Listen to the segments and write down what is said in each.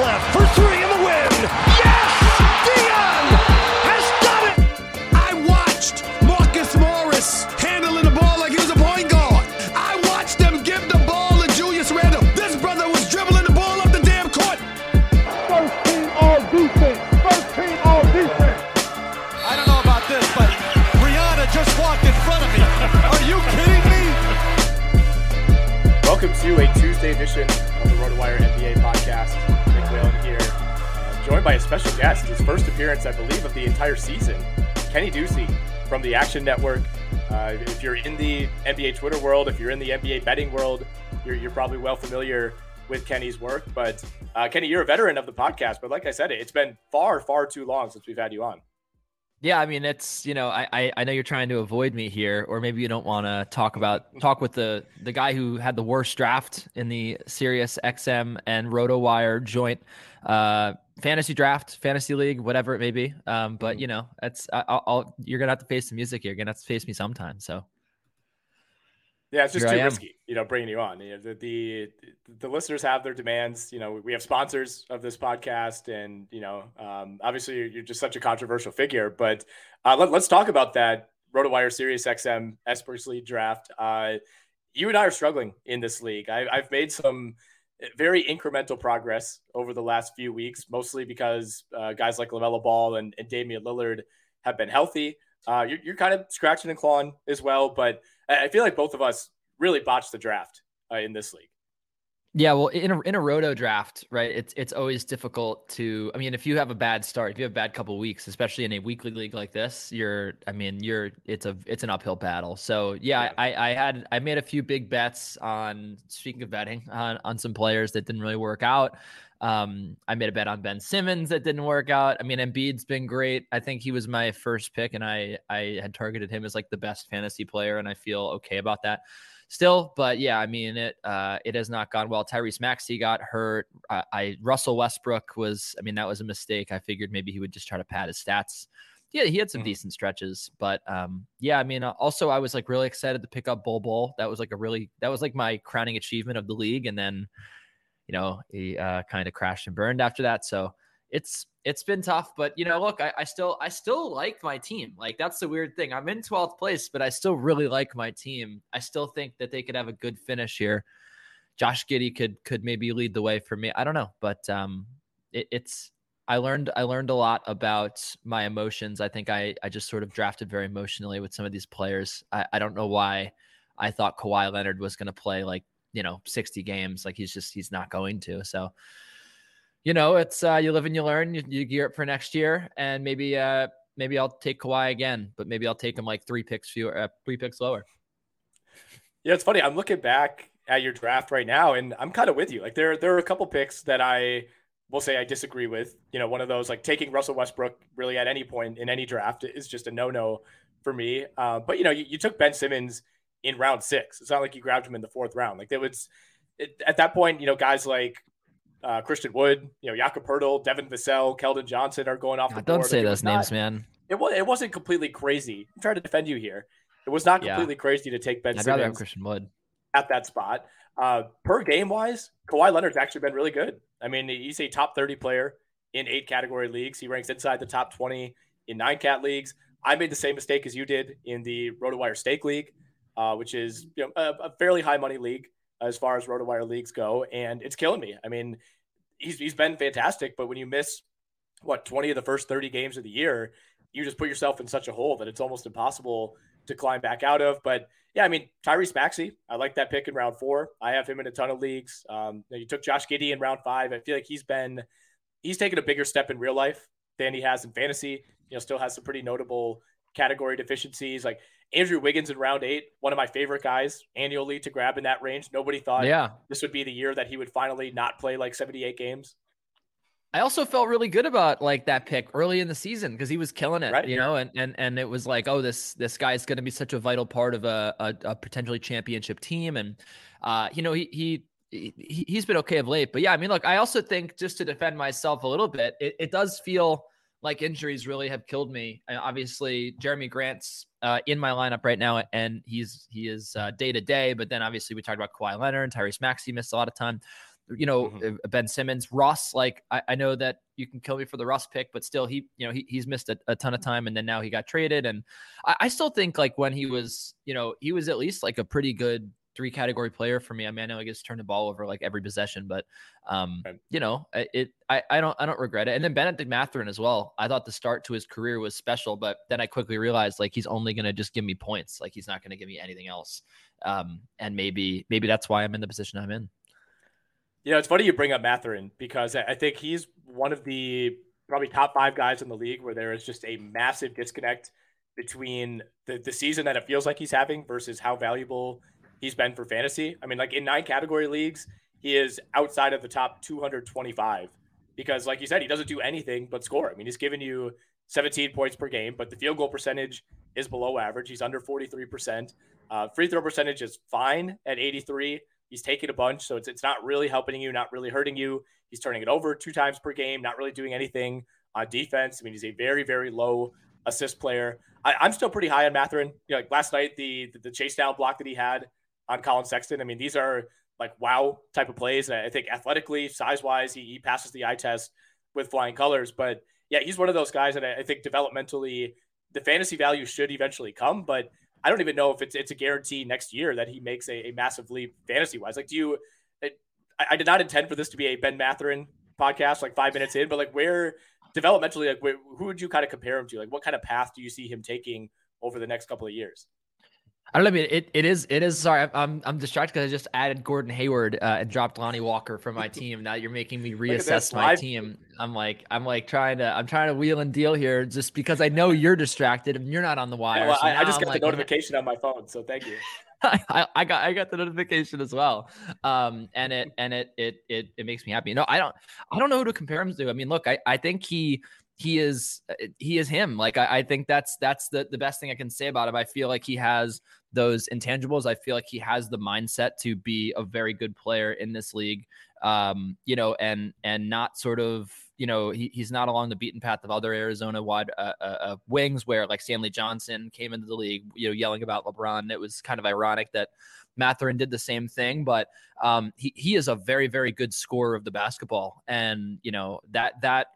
Left for three in the win. Yes! Dion has done it! I watched Marcus Morris handling the ball like he was a point guard. I watched them give the ball to Julius Randle. This brother was dribbling the ball up the damn court. First team all defense. First team all defense. I don't know about this, but Rihanna just walked in front of me. Are you kidding me? Welcome to a Tuesday edition of the RotoWire NBA podcast. Joined by a special guest, his first appearance, I believe, of the entire season, Kenny Ducey from the Action Network. Uh, if you're in the NBA Twitter world, if you're in the NBA betting world, you're, you're probably well familiar with Kenny's work. But uh, Kenny, you're a veteran of the podcast. But like I said, it's been far, far too long since we've had you on. Yeah, I mean it's you know I, I I know you're trying to avoid me here, or maybe you don't want to talk about talk with the the guy who had the worst draft in the Sirius XM and RotoWire joint uh, fantasy draft, fantasy league, whatever it may be. Um, but you know, it's I, I'll, I'll you're gonna have to face the music here. You're gonna have to face me sometime. So Yeah, it's just Here too risky, you know, bringing you on. You know, the, the the listeners have their demands. You know, we have sponsors of this podcast, and you know, um, obviously you're, just such a controversial figure. But uh, let, us talk about that RotoWire Sirius XM Experts League draft. Uh, you and I are struggling in this league. I, I've made some very incremental progress over the last few weeks, mostly because uh, guys like LaMelo Ball and, and Damian Lillard have been healthy. Uh, you're, you're kind of scratching and clawing as well, but I I feel like both of us really botched the draft uh, in this league. Yeah, well, in a in a roto draft, right? It's it's always difficult to. I mean, if you have a bad start, if you have a bad couple weeks, especially in a weekly league like this, you're. I mean, you're. It's a it's an uphill battle. So yeah, Yeah. I I had I made a few big bets on. Speaking of betting, on on some players that didn't really work out. Um, I made a bet on Ben Simmons that didn't work out. I mean, Embiid's been great. I think he was my first pick, and I I had targeted him as like the best fantasy player, and I feel okay about that still. But yeah, I mean it. Uh, it has not gone well. Tyrese Maxey got hurt. I, I Russell Westbrook was. I mean that was a mistake. I figured maybe he would just try to pad his stats. Yeah, he had some Mhm. decent stretches, but um, yeah, I mean, uh, also I was like really excited to pick up Bol Bol. That was like a really that was like my crowning achievement of the league, and then, you know, he uh, kind of crashed and burned after that. So it's it's been tough, but you know, look, I, I still I still like my team. Like that's the weird thing. I'm in 12th place, but I still really like my team. I still think that they could have a good finish here. Josh Giddey could could maybe lead the way for me. I don't know, but um, it, it's I learned I learned a lot about my emotions. I think I I just sort of drafted very emotionally with some of these players. I, I don't know why I thought Kawhi Leonard was going to play like you know 60 games. Like he's just he's not going to. So you know it's uh, you live and you learn. You, you gear up for next year, and maybe uh maybe I'll take Kawhi again, but maybe I'll take him like three picks fewer, uh, three picks lower. Yeah, it's funny. I'm looking back at your draft right now, and I'm kind of with you. Like there, there are a couple picks that I will say I disagree with. You know, one of those like taking Russell Westbrook really at any point in any draft is just a no-no for me. Uh, but you know, you, you took Ben Simmons in round six. It's not like you grabbed him in the fourth round. Like there was at that point, you know, guys like uh, Christian Wood, you know, Jakob Poeltl, Devin Vassell, Keldon Johnson are going off. The God, don't say those not- names, man. it was it wasn't completely crazy. I'm trying to defend you here. It was not Yeah. completely crazy to take Ben I'd rather have Christian Wood. at that spot. Uh, per game wise, Kawhi Leonard's actually been really good. I mean, he's a top 30 player in eight category leagues. He ranks inside the top 20 in nine cat leagues. I made the same mistake as you did in the RotoWire Stake League, uh, which is you know, a, a fairly high money league as far as RotoWire leagues go, and it's killing me. I mean, he's he's been fantastic, but when you miss what 20 of the first 30 games of the year, you just put yourself in such a hole that it's almost impossible to climb back out of. But yeah, I mean, Tyrese Maxey, I like that pick in round four. I have him in a ton of leagues. Um, you took Josh Giddey in round five. I feel like he's been, he's taken a bigger step in real life than he has in fantasy. You know, still has some pretty notable category deficiencies. Like Andrew Wiggins in round eight, one of my favorite guys annually to grab in that range. Nobody thought Yeah. this would be the year that he would finally not play like 78 games. I also felt really good about like that pick early in the season because he was killing it, Right. you know, and and and it was like, oh, this this guy's going to be such a vital part of a, a a potentially championship team, and uh, you know, he he. He, he's been okay of late, but yeah, I mean, look, I also think just to defend myself a little bit, it, it does feel like injuries really have killed me. And obviously, Jerami Grant's uh, in my lineup right now, and he's he is day to day. But then obviously we talked about Kawhi Leonard, and Tyrese Maxey missed a lot of time you know, Mhm. uh, Ben Simmons, Ross, like I, I know that you can kill me for the Russ pick, but still he, you know, he, he's missed a, a ton of time and then now he got traded. And I, I still think like when he was, you know, he was at least like a pretty good three category player for me. I mean, I know he gets turned the ball over like every possession, but um, Right. you know, it, I, I don't, I don't regret it. And then Benedict Mathurin as well. I thought the start to his career was special, but then I quickly realized like he's only going to just give me points. Like he's not going to give me anything else. Um, and maybe, maybe that's why I'm in the position I'm in. You know, it's funny you bring up Mathurin because I I think he's one of the probably top five guys in the league where there is just a massive disconnect between the, the season that it feels like he's having versus how valuable he's been for fantasy. I mean, like in nine category leagues, he is outside of the top 225 because, like you said, he doesn't do anything but score. I mean, he's given you 17 points per game, but the field goal percentage is below average. He's under 43%. Uh, free throw percentage is fine at 83. He's taking a bunch, so it's it's not really helping you, not really hurting you. He's turning it over two times per game, not really doing anything on defense. I mean, he's a very very low assist player. I, I'm still pretty high on Mathurin. You know, like last night the, the the chase down block that he had on Collin Sexton. I mean, these are like wow type of plays. And I think athletically, size wise, he, he passes the eye test with flying colors. But yeah, he's one of those guys that I, think developmentally the fantasy value should eventually come, but I don't even know if it's it's a guarantee next year that he makes a, a massive leap fantasy wise. Like, do you? I, I did not intend for this to be a Ben Mathurin podcast, like five minutes in, but like where developmentally, like where, who would you kind of compare him to? Like, what kind of path do you see him taking over the next couple of years? I don't know. I mean, it, it is it is. Sorry, I'm- I'm distracted because I just added Gordon Hayward uh, and dropped Lonnie Walker from my team. Now you're making me reassess my team. I'm like I'm like trying to I'm trying to wheel and deal here just because I know you're distracted and you're not on the wire. Well, so I, I just I'm got like, the notification on my phone, so thank you. I, I got I got the notification as well, um, and it and it it it it makes me happy. No, I don't I don't know who to compare him to. I mean, look, I I think he he is uh, he is him. Like I, I think that's that's the the best thing I can say about him. I feel like he has those intangibles. I feel like he has the mindset to be a very good player in this league. Um, you know, and and not sort of you know he, he's not along the beaten path of other Arizona wide uh, uh, uh, wings where like Stanley Johnson came into the league, you know, yelling about LeBron. It was kind of ironic that Mathurin did the same thing, but um, he he is a very very good scorer of the basketball, and you know that that.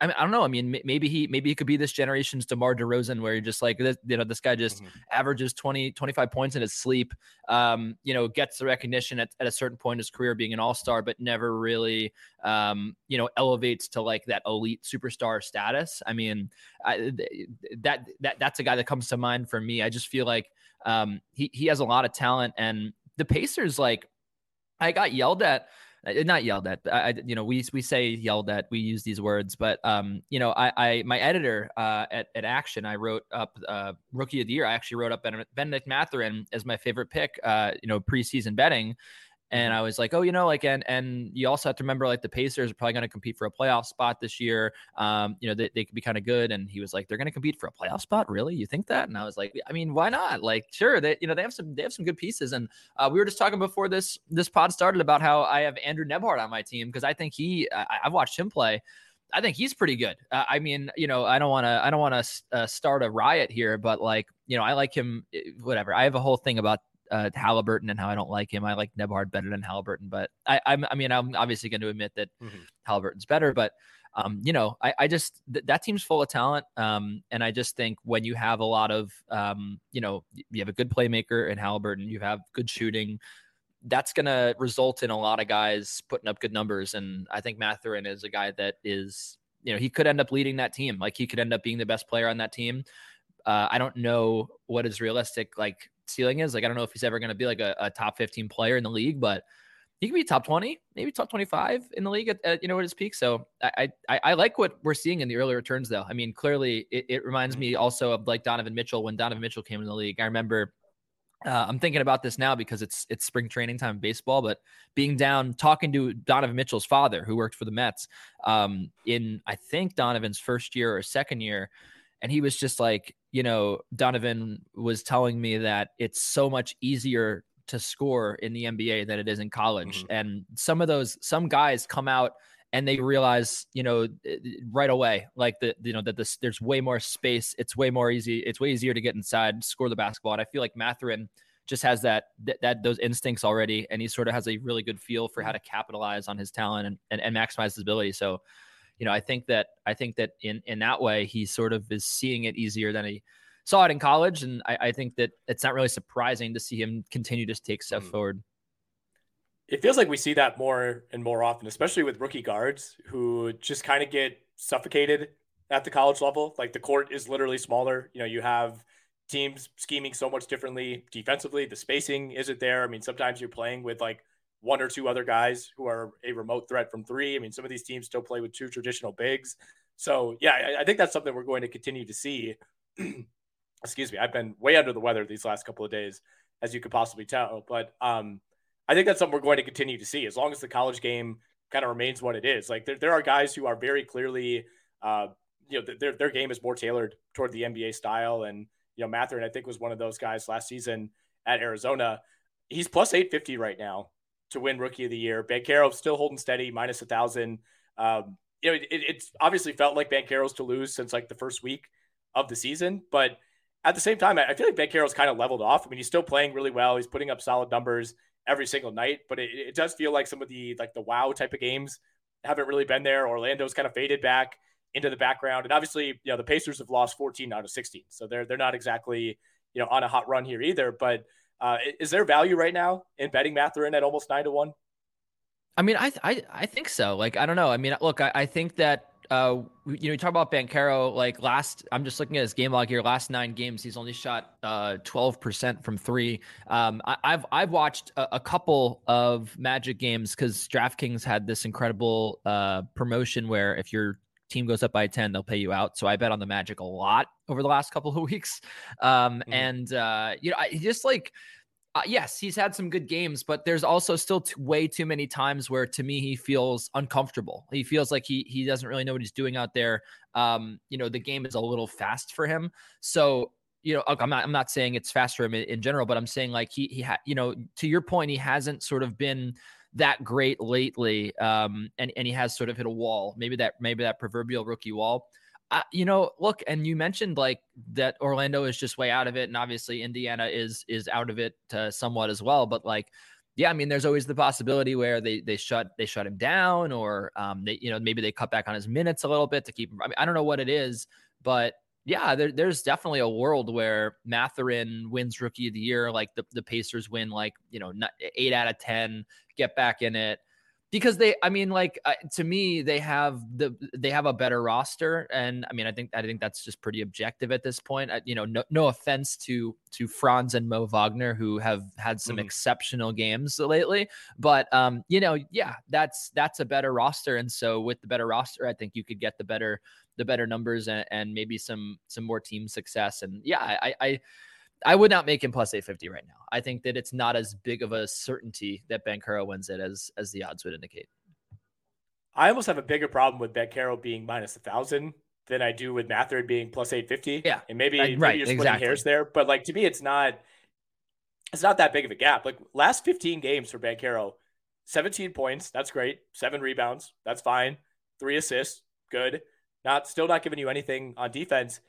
I mean, I don't know. I mean, maybe he maybe he could be this generation's DeMar DeRozan, where you're just like, this, you know, this guy just Mhm. averages 20, 25 points in his sleep, um, you know, gets the recognition at, at a certain point in his career being an all-star, but never really, um, you know, elevates to like that elite superstar status. I mean, I, th- that, that, that's a guy that comes to mind for me. I just feel like um, he, he has a lot of talent and the Pacers, like I got yelled at, not yelled at, I, you know, we, we say yelled at, we use these words, but, um, you know, I, I, my editor, uh, at, at action, I wrote up, uh, rookie of the year. I actually wrote up Ben- Benedict Mathurin as my favorite pick, uh, you know, preseason betting. And I was like, oh, you know, like, and and you also have to remember, like, the Pacers are probably going to compete for a playoff spot this year. Um, you know, they, they could be kind of good. And he was like, they're going to compete for a playoff spot, really? You think that? And I was like, I mean, why not? Like, sure, they, you know, they have some, they have some good pieces. And uh, we were just talking before this this pod started about how I have Andrew Nembhard on my team because I think he, I, I've watched him play. I think he's pretty good. Uh, I mean, you know, I don't want to, I don't want to uh, start a riot here, but like, you know, I like him. Eh, whatever. I have a whole thing about uh, Haliburton and how I don't like him. I like Nembhard better than Haliburton, but I, I'm, I mean, I'm obviously going to admit that mm-hmm. Haliburton's better, but um, you know, I, I just th- that team's full of talent, um, and I just think when you have a lot of, um, you know, you have a good playmaker in Haliburton, you have good shooting, that's going to result in a lot of guys putting up good numbers. And I think Mathurin is a guy that is, you know, he could end up leading that team. Like he could end up being the best player on that team. Uh, I don't know what is realistic like ceiling is. Like I don't know if he's ever going to be like a, a, top 15 player in the league, but he could be top 20, maybe top 25 in the league at, at you know at his peak. So I, I I like what we're seeing in the early returns though. I mean, clearly it, it reminds me also of like Donovan Mitchell when Donovan Mitchell came in the league. I remember uh, I'm thinking about this now because it's it's spring training time in baseball, but being down talking to Donovan Mitchell's father, who worked for the Mets, um, in I think Donovan's first year or second year, and he was just like, you know, Donovan was telling me that it's so much easier to score in the NBA than it is in college, mm-hmm. and some of those some guys come out and they realize you know right away like the you know that this there's way more space. It's way more easy. It's way easier to get inside score the basketball. And i feel like mathurin just has that, that that those instincts already. And he sort of has a really good feel for how to capitalize on his talent and, and, and maximize his ability. So you know i think that i think that in in that way he sort of is seeing it easier than he saw it in college and i, I think that it's not really surprising to see him continue to take steps mm. forward it feels like we see that more and more often, especially with rookie guards who just kind of get suffocated at the college level. Like the court is literally smaller. You know, you have teams scheming so much differently defensively. The spacing isn't there. I mean, sometimes you're playing with like one or two other guys who are a remote threat from three. I mean, some of these teams still play with two traditional bigs. So yeah, I, I think that's something we're going to continue to see. Excuse me, I've been way under the weather these last couple of days, as you could possibly tell. But um, I think that's something we're going to continue to see as long as the college game kind of remains what it is. Like there, there are guys who are very clearly, uh, you know, their, their game is more tailored toward the NBA style. And, you know, Mathurin, I think was one of those guys last season at Arizona. He's plus 850 right now to win rookie of the year. Banchero still holding steady, minus a thousand. Um, you know, it, it's obviously felt like Banchero's to lose since like the first week of the season, but at the same time, I feel like Banchero's kind of leveled off. I mean, he's still playing really well. He's putting up solid numbers every single night, but it, it does feel like some of the like the wow type of games haven't really been there. Orlando's kind of faded back into the background, and obviously, you know, the Pacers have lost 14 out of 16, so they're they're not exactly you know on a hot run here either. But uh, is there value right now in betting Mathurin at almost nine to one? I mean, I I I think so. Like, I don't know. I mean, look, I, I think that uh, you know, you talk about Banchero, like last, I'm just looking at his game log here. Last nine games, he's only shot uh, 12% from three. Um, I, have I've watched a, a, couple of Magic games because DraftKings had this incredible uh, promotion where if your team goes up by 10, they'll pay you out. So I bet on the Magic a lot over the last couple of weeks. Um, mm-hmm. And, uh, you know, I just like, uh, yes, he's had some good games, but there's also still t- way too many times where, to me, he feels uncomfortable. He feels like he he doesn't really know what he's doing out there. Um, you know, the game is a little fast for him. So, you know, I'm not I'm not saying it's fast for him in, in general, but I'm saying like he he had, you know, to your point, he hasn't sort of been that great lately, um, and and he has sort of hit a wall. Maybe that maybe that proverbial rookie wall you know, look, and you mentioned like that Orlando is just way out of it, and obviously Indiana is is out of it uh, somewhat as well. But like, yeah, I mean, there's always the possibility where they they shut they shut him down, or um, they you know maybe they cut back on his minutes a little bit to keep him. I mean, I don't know what it is, but yeah, there, there's definitely a world where Mathurin wins Rookie of the Year, like the the Pacers win like you know eight out of ten, get back in it because they i mean like uh, to me they have the they have a better roster and i mean i think i think that's just pretty objective at this point uh, you know no, no offense to to franz and mo wagner who have had some mm-hmm. exceptional games lately but um you know yeah that's that's a better roster and so with the better roster i think you could get the better the better numbers and, and maybe some some more team success and yeah i i I would not make him plus 850 right now. I think that it's not as big of a certainty that Banchero wins it as as the odds would indicate. I almost have a bigger problem with Banchero being minus a thousand than I do with Mathurin being plus 850. Yeah. And maybe, uh, right, maybe you're splitting exactly. hairs there. But like to me, it's not it's not that big of a gap. Like last 15 games for Banchero, 17 points, that's great. Seven rebounds, that's fine. Three assists, good. Not still not giving you anything on defense.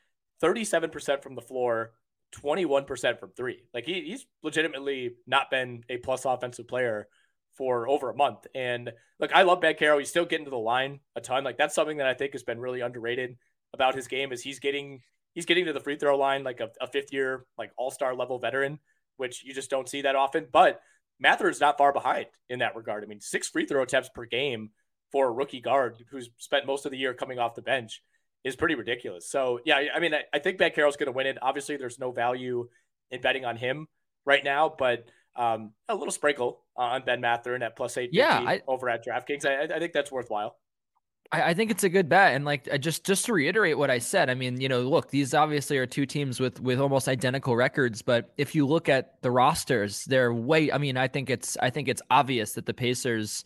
37% from the floor, 21% from three. Like he, he's legitimately not been a plus offensive player for over a month. And look, I love Banchero. He's still getting to the line a ton. Like that's something that I think has been really underrated about his game is he's getting he's getting to the free throw line like a, a fifth year like all star level veteran, which you just don't see that often. But Mather is not far behind in that regard. I mean, six free throw attempts per game for a rookie guard who's spent most of the year coming off the bench is pretty ridiculous. So yeah, I mean, I, I think Carroll's going to win it. Obviously, there's no value in betting on him right now, but um, a little sprinkle on Ben Mathurin at plus eight. Yeah, I, over at DraftKings. I, I think that's worthwhile. I, I think it's a good bet, and like just just to reiterate what I said, I mean, you know, look, these obviously are two teams with with almost identical records, but if you look at the rosters, they're way. I mean, I think it's I think it's obvious that the Pacers.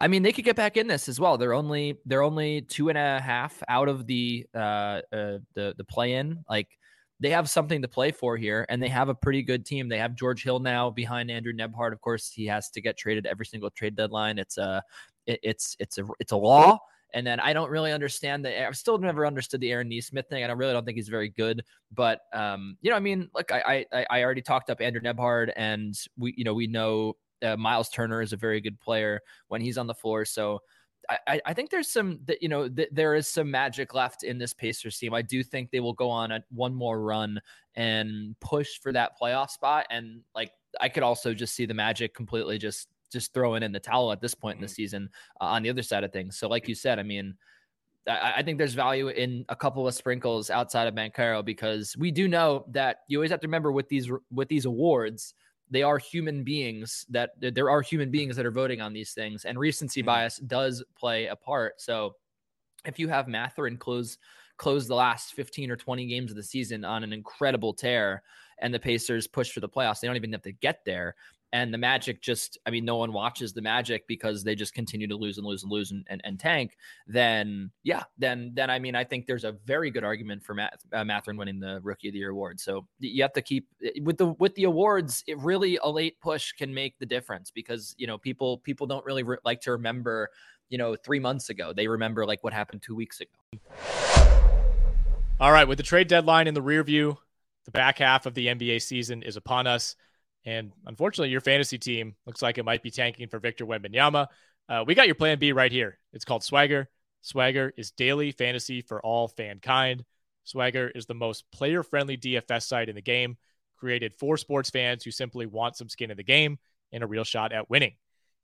I mean, they could get back in this as well. They're only they're only two and a half out of the uh, uh the the play in. Like they have something to play for here, and they have a pretty good team. They have George Hill now behind Andrew Nembhard. Of course, he has to get traded every single trade deadline. It's a it, it's it's a it's a law. And then I don't really understand the. I've still never understood the Aaron Nesmith thing. I don't really don't think he's very good. But um, you know, I mean, look, I I, I already talked up Andrew Nembhard, and we you know we know uh, Miles Turner is a very good player when he's on the floor. So I, I think there's some that you know th- there is some magic left in this Pacers team. I do think they will go on a, one more run and push for that playoff spot. And like I could also just see the Magic completely just just throwing in the towel at this point in the mm-hmm. season uh, on the other side of things. So, like you said, I mean, I, I, think there's value in a couple of sprinkles outside of Banchero because we do know that you always have to remember with these with these awards, they are human beings that there are human beings that are voting on these things, and recency mm-hmm. bias does play a part. So, if you have Mathurin close close the last 15 or 20 games of the season on an incredible tear and the Pacers push for the playoffs. They don't even have to get there and the Magic just, I mean, no one watches the Magic because they just continue to lose and lose and lose and, and, and tank, then yeah, then then I mean, I think there's a very good argument for Matt, uh, Mathurin winning the Rookie of the Year award. So you have to keep with the with the awards. It really a late push can make the difference because you know people people don't really re- like to remember you know three months ago. They remember like what happened two weeks ago. All right, with the trade deadline in the rear view, the back half of the NBA season is upon us. And unfortunately, your fantasy team looks like it might be tanking for Victor Wembanyama. Uh, we got your plan B right here. It's called Swagger. Swagger is daily fantasy for all fankind. Swagger is the most player friendly DFS site in the game, created for sports fans who simply want some skin in the game and a real shot at winning.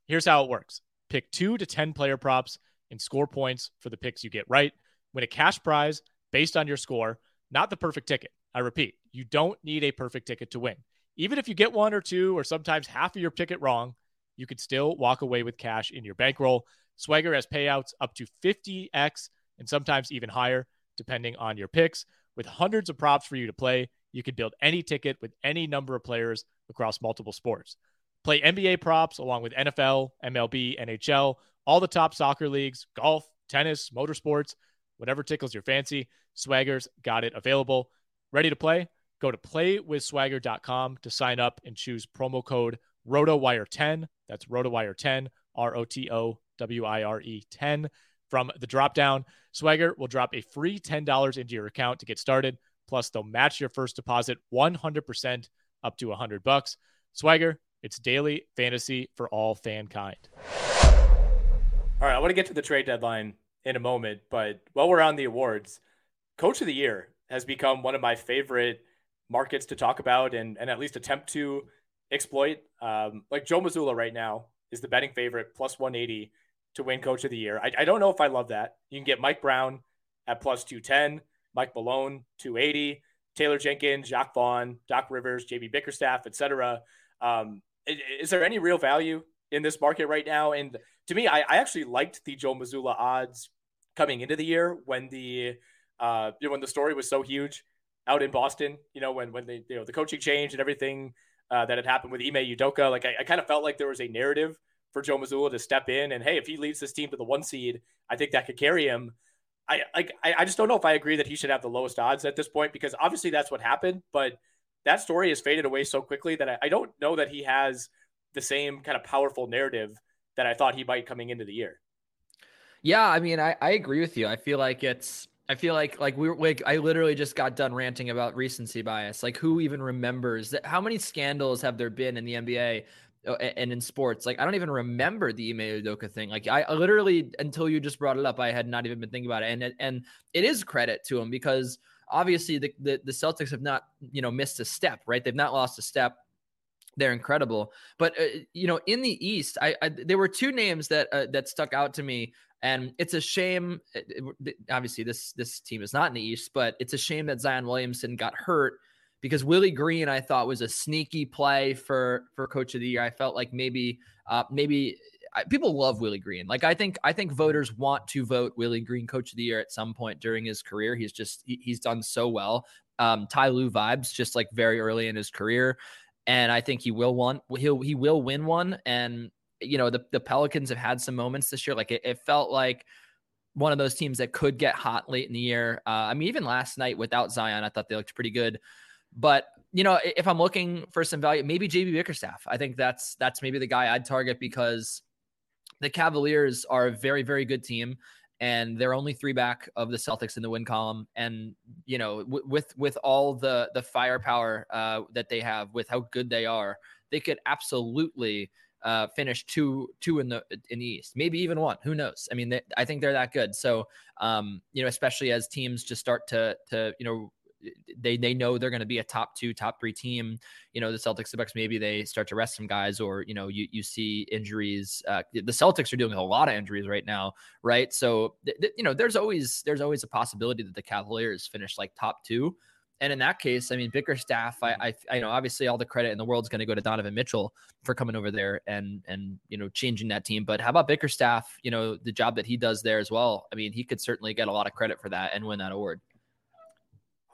Here's how it works pick two to 10 player props and score points for the picks you get right. Win a cash prize based on your score, not the perfect ticket. I repeat, you don't need a perfect ticket to win. Even if you get one or two or sometimes half of your ticket wrong, you could still walk away with cash in your bankroll. Swagger has payouts up to 50x and sometimes even higher, depending on your picks. With hundreds of props for you to play, you can build any ticket with any number of players across multiple sports. Play NBA props along with NFL, MLB, NHL, all the top soccer leagues, golf, tennis, motorsports, whatever tickles your fancy. Swagger's got it available. Ready to play? Go to playwithswagger.com to sign up and choose promo code ROTOWIRE10. That's ROTOWIRE10, R O T O W I R E 10. From the dropdown, Swagger will drop a free $10 into your account to get started. Plus, they'll match your first deposit 100% up to 100 bucks. Swagger, it's daily fantasy for all fankind. All right, I want to get to the trade deadline in a moment, but while we're on the awards, Coach of the Year has become one of my favorite markets to talk about and, and at least attempt to exploit. Um, like Joe Mazzulla right now is the betting favorite, plus 180 to win coach of the year. I, I don't know if I love that. You can get Mike Brown at plus 210, Mike Malone, 280, Taylor Jenkins, Jacque Vaughn, Doc Rivers, JB Bickerstaff, etc. Um, is, is, there any real value in this market right now? And to me, I, I actually liked the Joe Mazzulla odds coming into the year when the uh, when the story was so huge out in Boston, you know, when when they you know the coaching change and everything uh, that had happened with Ime Udoka, like I, I kind of felt like there was a narrative for Joe Mazzulla to step in and hey, if he leads this team to the one seed, I think that could carry him. I like I, I just don't know if I agree that he should have the lowest odds at this point because obviously that's what happened, but that story has faded away so quickly that I, I don't know that he has the same kind of powerful narrative that I thought he might coming into the year. Yeah, I mean, I, I agree with you. I feel like it's I feel like like we were like I literally just got done ranting about recency bias. Like who even remembers that? How many scandals have there been in the NBA uh, and in sports? Like I don't even remember the Ime Udoka thing. Like I literally until you just brought it up, I had not even been thinking about it. And and it is credit to him because obviously the, the the Celtics have not you know missed a step. Right, they've not lost a step they're incredible. But uh, you know, in the East, I, I, there were two names that uh, that stuck out to me and it's a shame. Obviously, this this team is not in the East, but it's a shame that Zion Williamson got hurt because Willie Green I thought was a sneaky play for for Coach of the Year. I felt like maybe uh, maybe I, people love Willie Green. Like I think I think voters want to vote Willie Green Coach of the Year at some point during his career. He's just he, he's done so well. Um, Ty Lue vibes just like very early in his career, and I think he will one. He'll he will win one, and you know, the, the Pelicans have had some moments this year. Like it, it felt like one of those teams that could get hot late in the year. Uh, I mean, even last night without Zion, I thought they looked pretty good. But you know, if I'm looking for some value, maybe JB Bickerstaff. I think that's that's maybe the guy I'd target because the Cavaliers are a very very good team, and they're only three back of the Celtics in the win column. And you know, w- with with all the the firepower uh, that they have, with how good they are, they could absolutely uh, finish two two in the in the East, maybe even one. Who knows? I mean, they, I think they're that good. So, um, you know, especially as teams just start to to you know they they know they're going to be a top two, top three team. You know, the Celtics, the Bucks, maybe they start to rest some guys, or you know, you you see injuries. Uh, the Celtics are dealing with a lot of injuries right now, right? So, th- th- you know, there's always there's always a possibility that the Cavaliers finish like top two. And in that case, I mean, Bickerstaff, I, I, I know obviously all the credit in the world is going to go to Donovan Mitchell for coming over there and and you know changing that team. But how about Bickerstaff? You know the job that he does there as well. I mean, he could certainly get a lot of credit for that and win that award.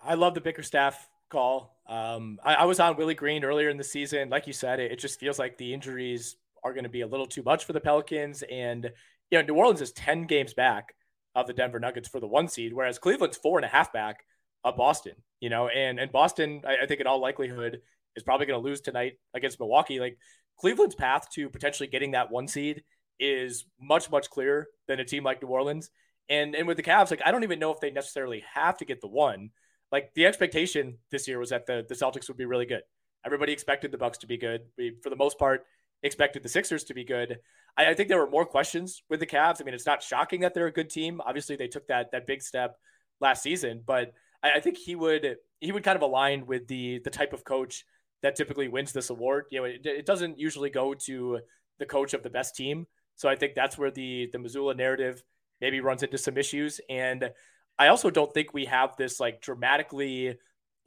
I love the Bickerstaff call. Um, I, I, was on Willie Green earlier in the season. Like you said, it, it just feels like the injuries are going to be a little too much for the Pelicans. And you know, New Orleans is ten games back of the Denver Nuggets for the one seed, whereas Cleveland's four and a half back of Boston, you know, and and Boston, I, I think in all likelihood is probably going to lose tonight against Milwaukee. Like Cleveland's path to potentially getting that one seed is much much clearer than a team like New Orleans. And and with the Cavs, like I don't even know if they necessarily have to get the one. Like the expectation this year was that the the Celtics would be really good. Everybody expected the Bucks to be good. We, for the most part, expected the Sixers to be good. I, I, think there were more questions with the Cavs. I mean, it's not shocking that they're a good team. Obviously, they took that that big step last season, but I, I think he would he would kind of align with the the type of coach that typically wins this award. You know, it, it doesn't usually go to the coach of the best team. So I think that's where the the Mazzulla narrative maybe runs into some issues. And I also don't think we have this like dramatically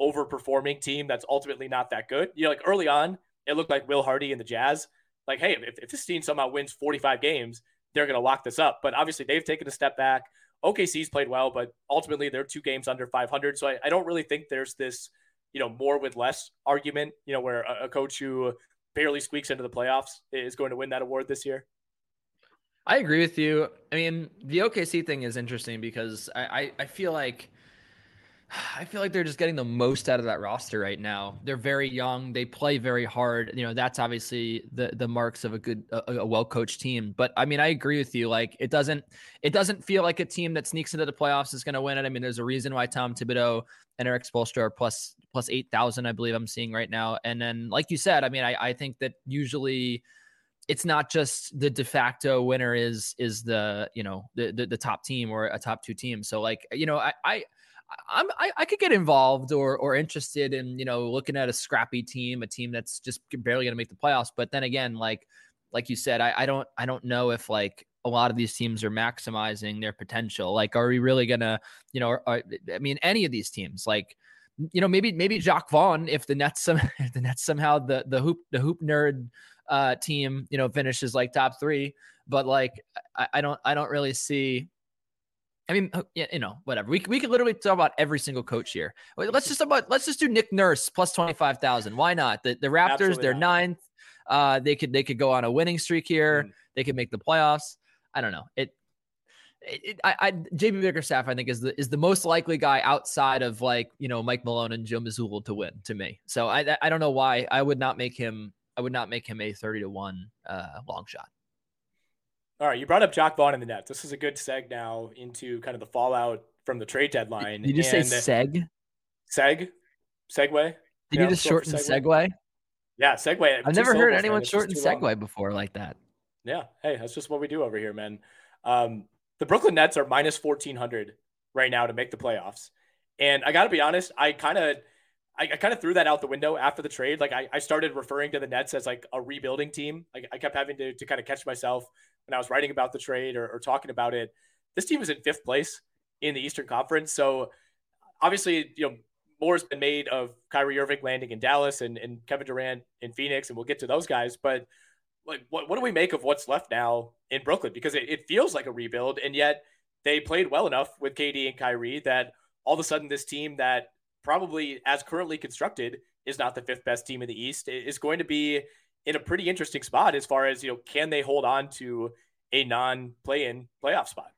overperforming team that's ultimately not that good. You know, like early on, it looked like Will Hardy and the Jazz. Like, hey, if, if this team somehow wins 45 games, they're going to lock this up. But obviously, they've taken a step back. OKC's played well, but ultimately they're two games under 500. So I, I don't really think there's this, you know, more with less argument, you know, where a, a coach who barely squeaks into the playoffs is going to win that award this year. I agree with you. I mean, the OKC thing is interesting because I, I, I feel like I feel like they're just getting the most out of that roster right now. They're very young. They play very hard. You know, that's obviously the the marks of a good, a, a well coached team. But I mean, I agree with you. Like, it doesn't, it doesn't feel like a team that sneaks into the playoffs is going to win it. I mean, there's a reason why Tom Thibodeau and Erik Spoelstra are plus plus eight thousand, I believe I'm seeing right now. And then, like you said, I mean, I I think that usually it's not just the de facto winner is is the you know the, the, the top team or a top two team. So like you know I I I'm, I, I could get involved or or interested in you know looking at a scrappy team, a team that's just barely going to make the playoffs. But then again, like like you said, I, I don't I don't know if like a lot of these teams are maximizing their potential. Like, are we really gonna you know? Are, I mean, any of these teams like you know maybe maybe Jacque Vaughn if the Nets some if the Nets somehow the the hoop the hoop nerd uh team you know finishes like top three, but like I, I don't I don't really see I mean, uh, you know, whatever. We, we could literally talk about every single coach here. Let's just about let's just do Nick Nurse plus twenty five thousand. Why not? The the Raptors, Absolutely they're not. ninth. Uh, they could they could go on a winning streak here. Mm. They could make the playoffs. I don't know. It, it, it I, I JB Bickerstaff I think is the is the most likely guy outside of like you know Mike Malone and Joe Mazzulla to win to me. So I I don't know why I would not make him I would not make him a thirty to one uh, long shot. All right, you brought up Jacque Vaughn in the Nets. This is a good seg now into kind of the fallout from the trade deadline. Did you say seg? Seg? Segue? Did you just shorten segue? segue? Yeah, segue. I've never heard anyone shorten segue long. before like that. Yeah. Hey, that's just what we do over here, man. Um, the Brooklyn Nets are minus 1400 right now to make the playoffs. And I got to be honest, I kind of I, I kind of threw that out the window after the trade. Like I, I started referring to the Nets as like a rebuilding team. Like I kept having to, to kind of catch myself when I was writing about the trade or, or talking about it. This team is in fifth place in the Eastern Conference. So obviously, you know, more has been made of Kyrie Irving landing in Dallas and, and Kevin Durant in Phoenix, and we'll get to those guys. But like, what, what do we make of what's left now in Brooklyn? Because it, it feels like a rebuild, and yet they played well enough with KD and Kyrie that all of a sudden this team that probably as currently constructed is not the fifth best team in the East is going to be in a pretty interesting spot as far as you know can they hold on to a non-play-in playoff spot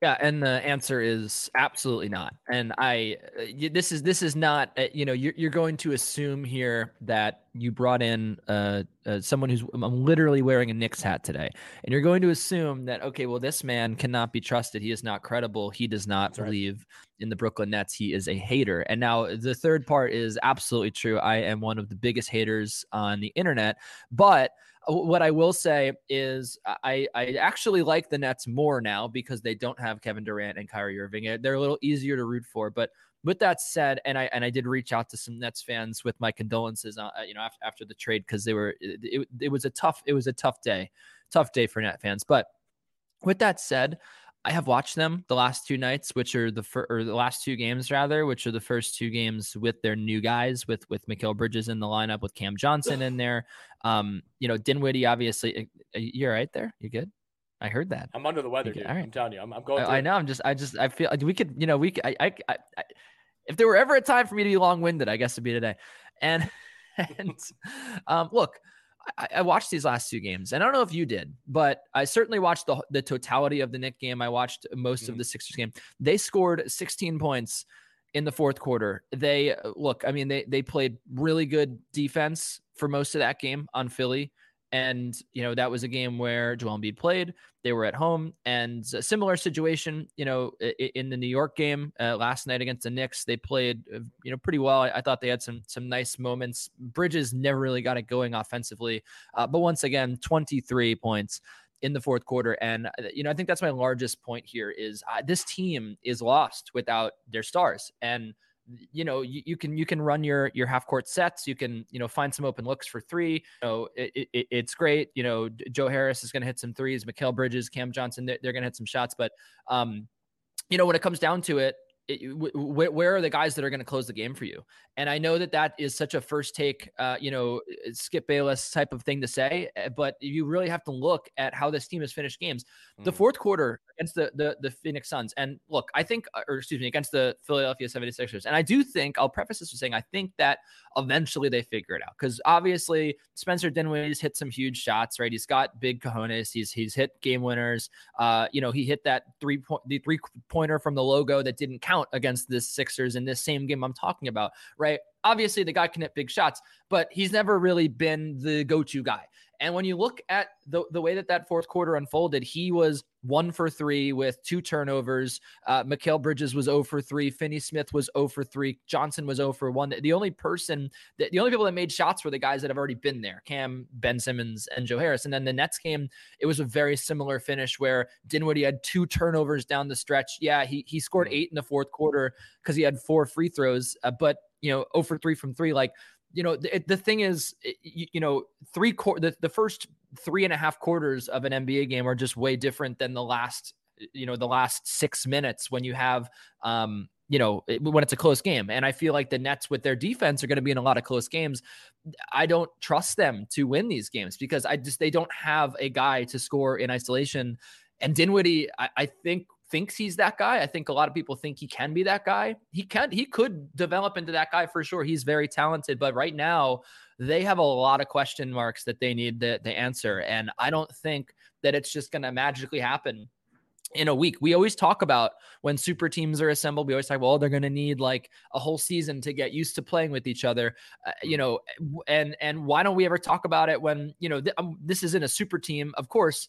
yeah, and the answer is absolutely not. And I, uh, this is this is not. Uh, you know, you're you're going to assume here that you brought in uh, uh, someone who's I'm literally wearing a Knicks hat today, and you're going to assume that okay, well, this man cannot be trusted. He is not credible. He does not That's believe right. in the Brooklyn Nets. He is a hater. And now the third part is absolutely true. I am one of the biggest haters on the internet, but what I will say is I, I actually like the Nets more now because they don't have Kevin Durant and Kyrie Irving. They're a little easier to root for. But with that said, and I and I did reach out to some Nets fans with my condolences, uh, you know, after, after the trade because they were it, it, it was a tough it was a tough day, tough day for Net fans. But with that said, I have watched them the last two nights, which are the fir- or the last two games rather, which are the first two games with their new guys, with with Mikal Bridges in the lineup, with Cam Johnson in there. Um, you know, Dinwiddie obviously. You're right there. You good? I heard that. I'm under the weather, dude. All right. I'm telling you, I'm, I'm going. I, I, know. I'm just. I just. I feel like we could. You know, we. Could, I, I, I, I. If there were ever a time for me to be long winded, I guess it'd be today. And and um, look, I, I, watched these last two games, and I don't know if you did, but I certainly watched the the totality of the Knick game. I watched most mm-hmm. of the Sixers game. They scored 16 points in the fourth quarter. They look, I mean, they they played really good defense for most of that game on Philly. And, you know, that was a game where Joel Embiid played. They were at home. And a similar situation, you know, in the New York game uh, last night against the Knicks, they played, uh, you know, pretty well. I, I, thought they had some some nice moments. Bridges never really got it going offensively. Uh, but once again, 23 points in the fourth quarter. And, uh, you know, I think that's my largest point here is uh, this team is lost without their stars. And, you know you, you, can you can run your your half court sets you can you know find some open looks for three. You know it, it, it's great you know joe harris is going to hit some threes Mikal bridges cam johnson they're, they're going to hit some shots. But um you know when it comes down to it it, where, where are the guys that are going to close the game for you? And I know that that is such a first take, uh, you know, Skip Bayless type of thing to say, eh, but you really have to look at how this team has finished games. Mm. The fourth quarter against the, the the Phoenix Suns, and look, I think, uh, or excuse me, against the Philadelphia 76ers, and I do think I'll preface this with saying I think that eventually they figure it out because obviously Spencer Dinwiddie's hit some huge shots, right? He's got big cojones. He's he's hit game winners. Uh, you know, he hit that three point the three pointer from the logo that didn't count against the Sixers in this same game I'm talking about, right? Obviously, the guy can hit big shots, but he's never really been the go to guy. And when you look at the, the way that that fourth quarter unfolded, he was one for three with two turnovers. Uh, Mikal Bridges was 0 for three. Finney Smith was 0 for three. Johnson was 0 for one. The only person, that, the only people that made shots were the guys that have already been there Cam, Ben Simmons, and Joe Harris. And then the Nets game, it was a very similar finish where Dinwiddie had two turnovers down the stretch. Yeah, he, he scored eight in the fourth quarter because he had four free throws, uh, but, you know, 0 for three from three. Like, you know, the, the thing is, you, you know, three quarter, the, the first three and a half quarters of an NBA game are just way different than the last, you know, the last six minutes when you have, um, you know, when it's a close game. And I feel like the Nets with their defense are going to be in a lot of close games. I don't trust them to win these games because I just, they don't have a guy to score in isolation. And Dinwiddie, I, I think thinks he's that guy. I think a lot of people think he can be that guy. He can he could develop into that guy for sure. He's very talented, but right now they have a lot of question marks that they need the, to answer. And I don't think that it's just going to magically happen in a week. We always talk about when super teams are assembled. We always talk, well, they're going to need like a whole season to get used to playing with each other, uh, you know. And and why don't we ever talk about it when you know th- um, this isn't a super team? Of course,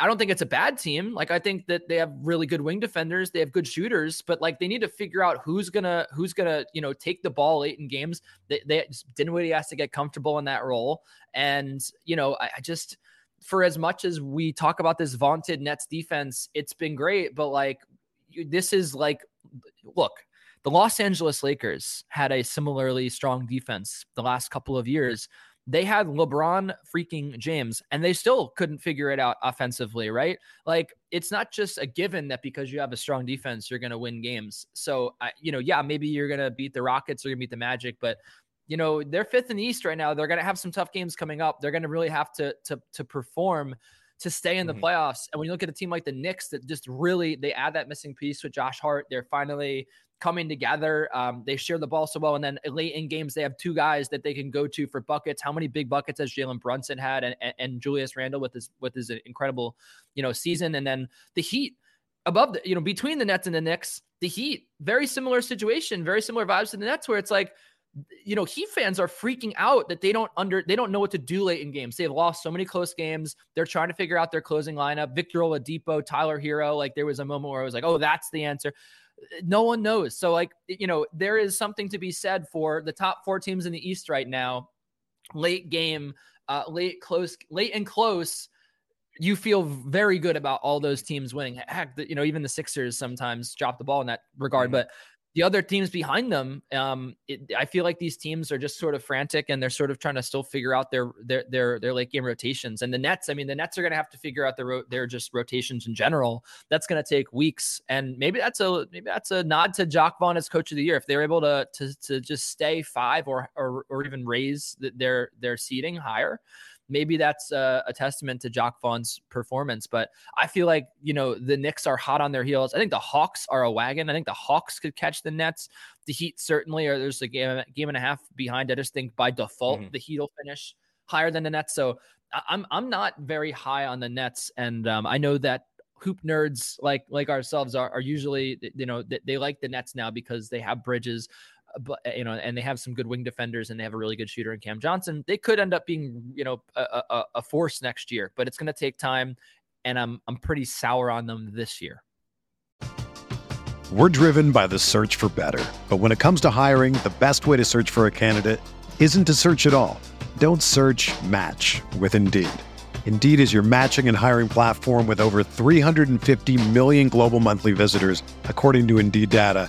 I don't think it's a bad team. Like I think that they have really good wing defenders, they have good shooters, but like they need to figure out who's gonna who's gonna you know take the ball late in games. They, they Dinwiddie has to get comfortable in that role, and you know I, I just for as much as we talk about this vaunted Nets defense, it's been great, but like this is like look. The Los Angeles Lakers had a similarly strong defense the last couple of years they had LeBron freaking James and they still couldn't figure it out offensively, right? Like it's not just a given that because you have a strong defense, you're going to win games. So, I, you know, yeah, maybe you're going to beat the Rockets or you beat the Magic, but you know, they're fifth in the East right now. They're going to have some tough games coming up. They're going to really have to to to perform to stay in the mm-hmm. playoffs. And when you look at a team like the Knicks that just really they add that missing piece with Josh Hart, they're finally coming together. Um, they share the ball so well. And then late in games, they have two guys that they can go to for buckets. How many big buckets has Jalen Brunson had and, and, Julius Randle with his with his incredible, you know, season? And then the Heat above the, you know, between the Nets and the Knicks, the Heat, very similar situation, very similar vibes to the Nets, where it's like, you know, Heat fans are freaking out that they don't under they don't know what to do late in games. They've lost so many close games. They're trying to figure out their closing lineup. Victor Oladipo, Tyler Herro. Like there was a moment where I was like, oh, that's the answer no one knows. So, like, you know, there is something to be said for the top four teams in the East right now. Late game, uh, late close, late and close. You feel very good about all those teams winning. Heck, you know, even the Sixers sometimes drop the ball in that regard. Mm-hmm. But the other teams behind them, um, it, I feel like these teams are just sort of frantic and they're sort of trying to still figure out their their their their late game rotations. And the Nets, I mean, the Nets are going to have to figure out their their just rotations in general. That's going to take weeks, and maybe that's a maybe that's a nod to Jacque Vaughn as coach of the year if they're able to to to just stay five or or, or even raise their their seating higher maybe that's a, a, testament to Jacque Vaughn's performance. But I feel like, you know, the Knicks are hot on their heels. I think the Hawks are a wagon. I think the Hawks could catch the Nets. The Heat certainly are. There's a game, game and a half behind. I just think by default, mm-hmm. the Heat will finish higher than the Nets. So I'm I'm not very high on the Nets, and um, I know that hoop nerds like like ourselves are, are usually you know they, they like the Nets now because they have Bridges but eh, you know, and they have some good wing defenders and they have a really good shooter in Cam Johnson. They could end up being, you know, a, a, a force next year, but it's going to take time. And I'm I'm pretty sour on them this year. We're driven by the search for better, but when it comes to hiring, the best way to search for a candidate isn't to search at all. Don't search. Match with Indeed. Indeed is your matching and hiring platform with over 350 million global monthly visitors, according to Indeed data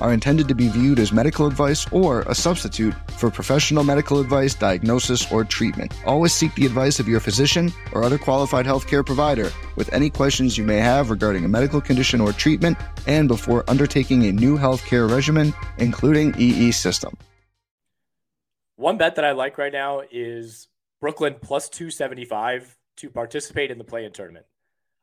are intended to be viewed as medical advice or a substitute for professional medical advice, diagnosis, or treatment. Always seek the advice of your physician or other qualified healthcare provider with any questions you may have regarding a medical condition or treatment and before undertaking a new healthcare regimen, including EE system. One bet that I like right now is Brooklyn plus 275 to participate in the play in tournament.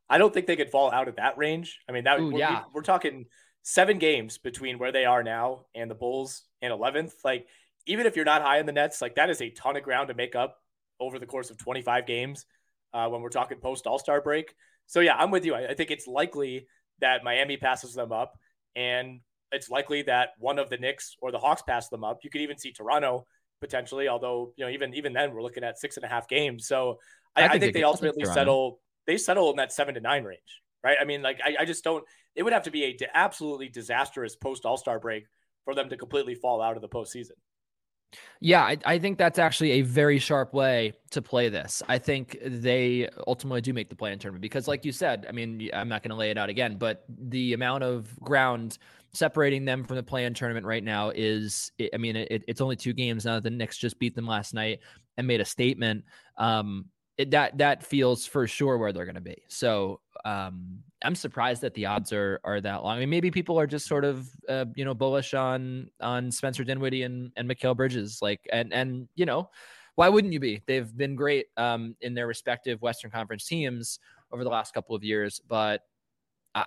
I don't think they could fall out of that range. I mean, that Ooh, we're, yeah. we're talking seven games between where they are now and the Bulls in 11th. Like, even if you're not high in the Nets, like that is a ton of ground to make up over the course of 25 games uh, when we're talking post All Star break. So, yeah, I'm with you. I, I think it's likely that Miami passes them up, and it's likely that one of the Knicks or the Hawks pass them up. You could even see Toronto potentially, although you know even even then we're looking at six and a half games. So I, I think, think, they, they ultimately settle they settle in that seven to nine range, right? I mean, like I, I just don't. It would have to be a di- absolutely disastrous post All Star break for them to completely fall out of the postseason. Yeah, I, I, think that's actually a very sharp way to play this. I think they ultimately do make the play in tournament because, like you said, I mean, I'm not going to lay it out again, but the amount of ground separating them from the play-in tournament right now is, I mean, it, it's only two games now. The Knicks just beat them last night and made a statement. Um, it, that that feels for sure where they're going to be. So um, I'm surprised that the odds are are that long. I mean, maybe people are just sort of uh, you know bullish on on Spencer Dinwiddie and and Mikal Bridges, like and and you know why wouldn't you be? They've been great um, in their respective Western Conference teams over the last couple of years, but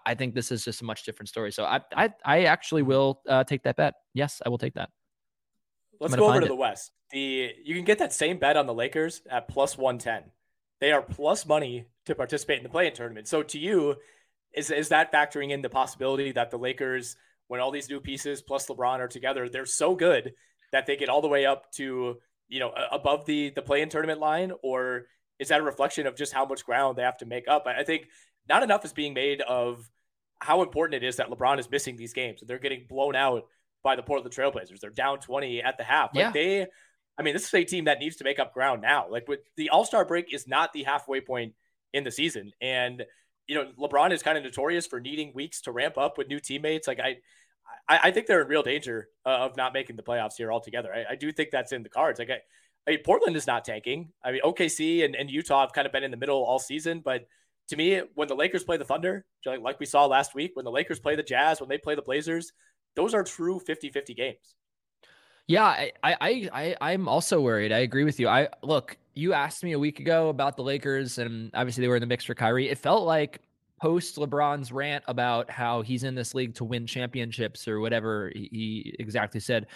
I think this is just a much different story. So I I, I actually will uh, take that bet. Yes, I will take that. Let's go over to it. the West. The you can get that same bet on the Lakers at plus one ten. They are plus money to participate in the play-in tournament. So to you, is is that factoring in the possibility that the Lakers, when all these new pieces plus LeBron are together, they're so good that they get all the way up to you know above the the play-in tournament line, or is that a reflection of just how much ground they have to make up? I think not enough is being made of how important it is that LeBron is missing these games. and They're getting blown out by the Portland Trailblazers. They're down 20 at the half. Like yeah. they I mean, this is a team that needs to make up ground now. Like with the All-Star break is not the halfway point in the season. And you know, LeBron is kind of notorious for needing weeks to ramp up with new teammates. Like I I, I think they're in real danger uh, of not making the playoffs here altogether. I, I do think that's in the cards. Like I, I mean, Portland is not tanking. I mean, OKC and, and Utah have kind of been in the middle all season, but to me, when the Lakers play the Thunder, like we saw last week, when the Lakers play the Jazz, when they play the Blazers, those are true 50 50 games. Yeah, I, I, I, I'm also worried. I agree with you. I look, you asked me a week ago about the Lakers, and obviously they were in the mix for Kyrie. It felt like post LeBron's rant about how he's in this league to win championships or whatever he exactly said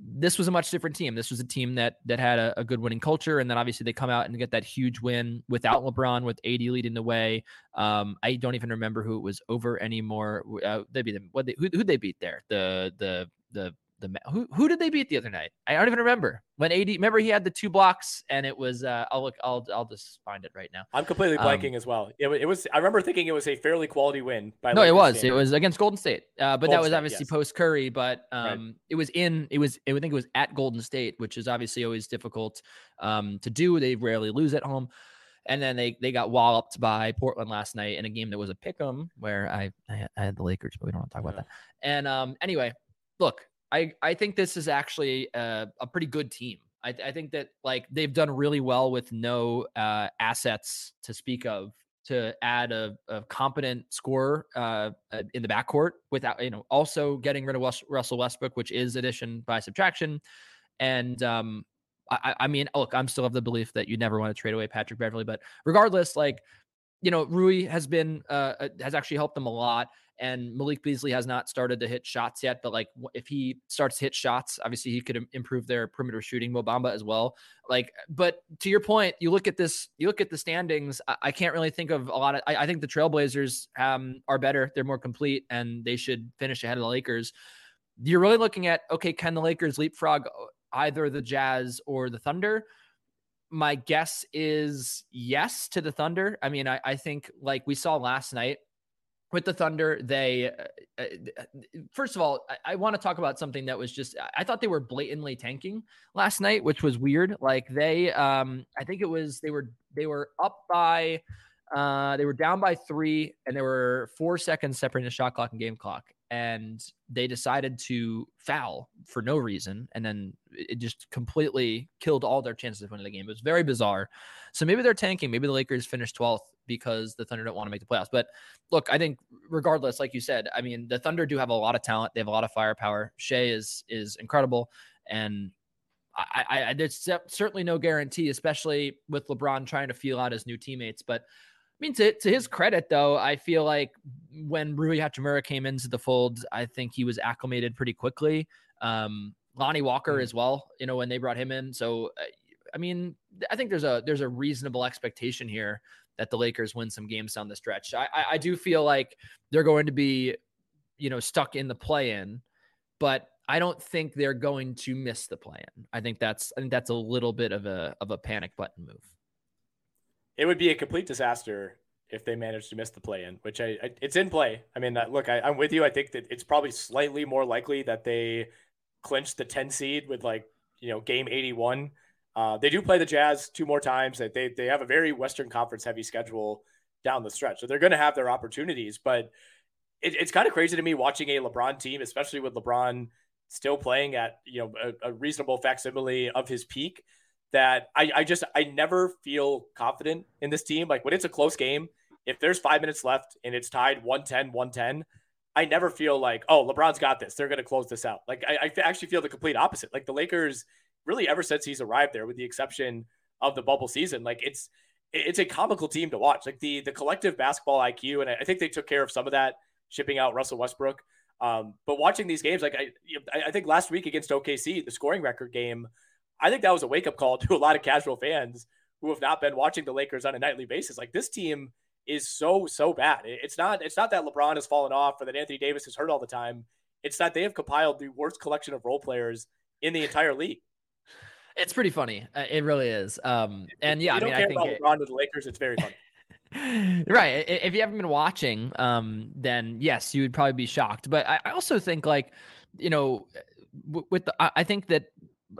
this was a much different team. This was a team that that had a, a, good winning culture, and then obviously they come out and get that huge win without LeBron, with AD leading the way. Um, I don't even remember who it was over anymore. Uh, they beat them. What they who who they beat there? The the the the who who did they beat the other night? I don't even remember. When AD remember he had the two blocks and it was uh I'll look I'll I'll just find it right now. I'm completely blanking um, as well. It, it, was I remember thinking it was a fairly quality win by No, Lakers it was. Game. It was against Golden State. Uh, but Golden that was obviously yes. post Curry, but um right. it was in it was It. I think it was at Golden State, which is obviously always difficult um to do. They rarely lose at home. And then they they got walloped by Portland last night in a game that was a pick 'em where I I had the Lakers, but we don't want to talk yeah. about that. And um anyway, look, I I think this is actually a, a pretty good team. I, I, think that like they've done really well with no uh, assets to speak of to add a, a competent scorer uh, uh in the backcourt without you know also getting rid of West, Russell Westbrook, which is addition by subtraction. And um, I, I mean, look, I'm still of the belief that you never want to trade away Patrick Beverley, but regardless, like you know, Rui has been uh, uh has actually helped them a lot and Malik Beasley has not started to hit shots yet. But like, if he starts to hit shots, obviously he could improve their perimeter shooting. Mo Bamba as well. Like, but to your point, you look at this, you look at the standings. I, I can't really think of a lot of. I, I think the Trailblazers um, are better. They're more complete, and they should finish ahead of the Lakers. You're really looking at okay, can the Lakers leapfrog either the Jazz or the Thunder? My guess is yes to the Thunder. I mean, I, I think like we saw last night with the Thunder, they uh, uh, first of all, I, I want to talk about something that was just I thought they were blatantly tanking last night, which was weird. Like they, um, I think it was they were they were up by, uh, they were down by three, and there were four seconds separating the shot clock and game clock, and they decided to foul for no reason, and then it just completely killed all their chances of winning the game. It was very bizarre. So maybe they're tanking. Maybe the Lakers finished 12th because the Thunder don't want to make the playoffs. But look, I think regardless, like you said, I mean, the Thunder do have a lot of talent. They have a lot of firepower. Shea is is incredible, and I, I there's certainly no guarantee, especially with LeBron trying to feel out his new teammates. But I mean, to, to his credit, though, I feel like when Rui Hachimura came into the fold, I think he was acclimated pretty quickly. Um, Lonnie Walker mm-hmm. as well, you know, when they brought him in. So, uh, I mean, I think there's a there's a reasonable expectation here that the Lakers win some games down the stretch. I, I, I do feel like they're going to be, you know, stuck in the play-in, but I don't think they're going to miss the play-in. I think that's I think that's a little bit of a of a panic button move it would be a complete disaster if they managed to miss the play in, which I, I, it's in play. I mean, uh, look, I, am with you. I think that it's probably slightly more likely that they clinch the 10 seed with like, you know, game 81. Uh, they do play the Jazz two more times. They, they have a very Western Conference heavy schedule down the stretch. So they're going to have their opportunities. But it, it's kind of crazy to me watching a LeBron team, especially with LeBron still playing at, you know, a, a reasonable facsimile of his peak that I, I just I never feel confident in this team. Like when it's a close game, if there's five minutes left and it's tied 110, 110, I never feel like, oh, LeBron's got this. They're going to close this out. Like I, I actually feel the complete opposite. Like the Lakers, really, ever since he's arrived there, with the exception of the bubble season, like it's it's a comical team to watch. Like the the collective basketball IQ, and I think they took care of some of that shipping out Russell Westbrook. Um, but watching these games, like I I think last week against OKC, the scoring record game I think that was a wake up call to a lot of casual fans who have not been watching the Lakers on a nightly basis. Like this team is so so bad. It's not it's not that LeBron has fallen off or that Anthony Davis is hurt all the time. It's that they have compiled the worst collection of role players in the entire league. It's pretty funny. Uh, it really is. Um, and yeah, I mean, I think about LeBron to the Lakers. It's very funny. right. If you haven't been watching, um, then yes, you would probably be shocked. But I, I also think like, you know, with the, I think that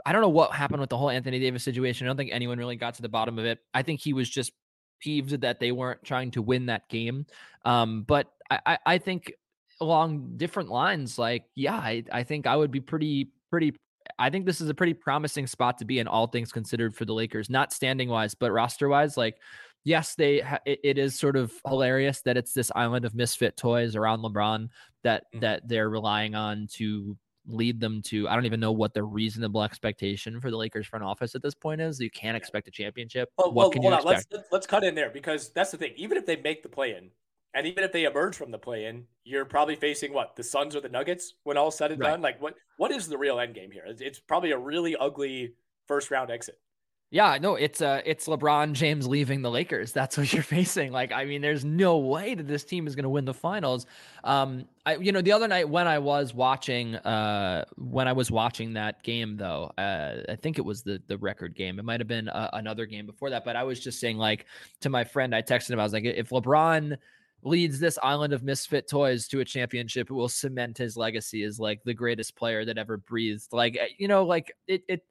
I don't know what happened with the whole Anthony Davis situation. I don't think anyone really got to the bottom of it. I think he was just peeved that they weren't trying to win that game. Um, but I, I, I think along different lines, like, yeah, I, I think I would be pretty, pretty I think this is a pretty promising spot to be in all things considered for the Lakers, not standing wise, but roster wise. Like, yes, they ha- it, it is sort of hilarious that it's this island of misfit toys around LeBron that mm-hmm. that they're relying on to lead them to I don't even know what the reasonable expectation for the Lakers front office at this point is. You can't expect a championship. Well, what well, can you expect? Let's, let's, let's cut in there because that's the thing. Even if they make the play in, and even if they emerge from the play in, you're probably facing what the Suns or the Nuggets when all said and right. done. Like what what is the real end game here? It's probably a really ugly first round exit. Yeah, no, it's uh it's LeBron James leaving the Lakers. That's what you're facing. Like, I mean, there's no way that this team is going to win the finals. Um, I you know, the other night when I was watching uh when I was watching that game though, uh I think it was the the record game. It might have been uh, another game before that, but I was just saying like to my friend, I texted him I was like if LeBron leads this island of misfit toys to a championship, it will cement his legacy as like the greatest player that ever breathed. Like, eh, you know, like it it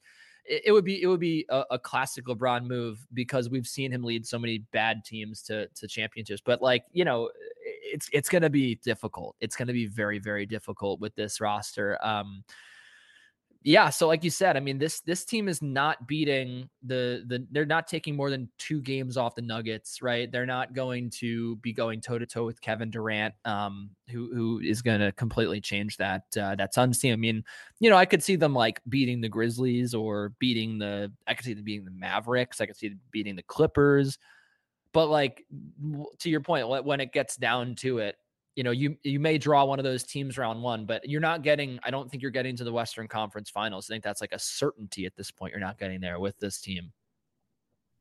it, would be it would be a, a, classic LeBron move because we've seen him lead so many bad teams to to championships. But like you know, it's it's going to be difficult. It's going to be very very difficult with this roster. Um, yeah, so like you said, I mean this this team is not beating the the they're not taking more than two games off the Nuggets, right? They're not going to be going toe to toe with Kevin Durant, um, who who is going to completely change that uh, that Suns team. I mean, you know, I could see them like beating the Grizzlies or beating the I could see them beating the Mavericks. I could see them beating the Clippers. But like to your point, when it gets down to it, you know, you you may draw one of those teams round one, but you're not getting. I don't think you're getting to the Western Conference Finals. I think that's like a certainty at this point. You're not getting there with this team.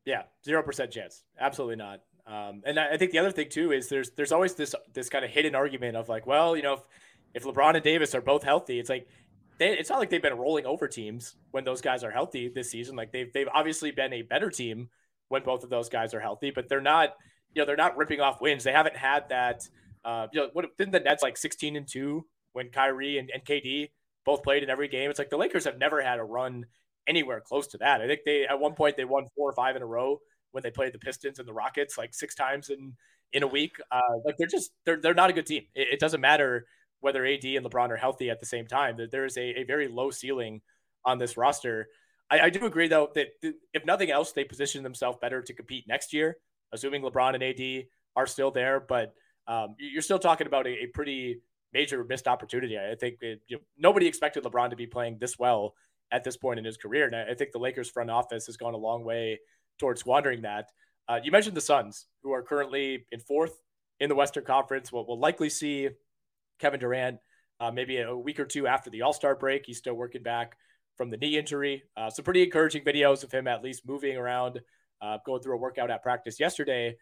Yeah, zero percent chance. Absolutely not. Um, and I, I think the other thing too is there's there's always this this kind of hidden argument of like, well, you know, if, if LeBron and Davis are both healthy, it's like they, it's not like they've been rolling over teams when those guys are healthy this season. Like they've they've obviously been a better team when both of those guys are healthy, but they're not, you know, they're not ripping off wins. They haven't had that. Uh, you know, what didn't the Nets like 16 and two when Kyrie and, and KD both played in every game? It's like the Lakers have never had a run anywhere close to that. I think they at one point they won four or five in a row when they played the Pistons and the Rockets like six times in in a week. Uh, like they're just they're they're not a good team. It, it, doesn't matter whether AD and LeBron are healthy at the same time. There is a, a very low ceiling on this roster. I, I do agree though that if nothing else, they position themselves better to compete next year, assuming LeBron and AD are still there. But um, you're still talking about a, a, pretty major missed opportunity. I think it, you know, nobody expected LeBron to be playing this well at this point in his career, and I, I think the Lakers front office has gone a long way towards squandering that. Uh, you mentioned the Suns, who are currently in fourth in the Western Conference. We'll, we'll likely see Kevin Durant uh, maybe a week or two after the All Star break. He's still working back from the knee injury. Uh, some pretty encouraging videos of him at least moving around, uh, going through a workout at practice yesterday.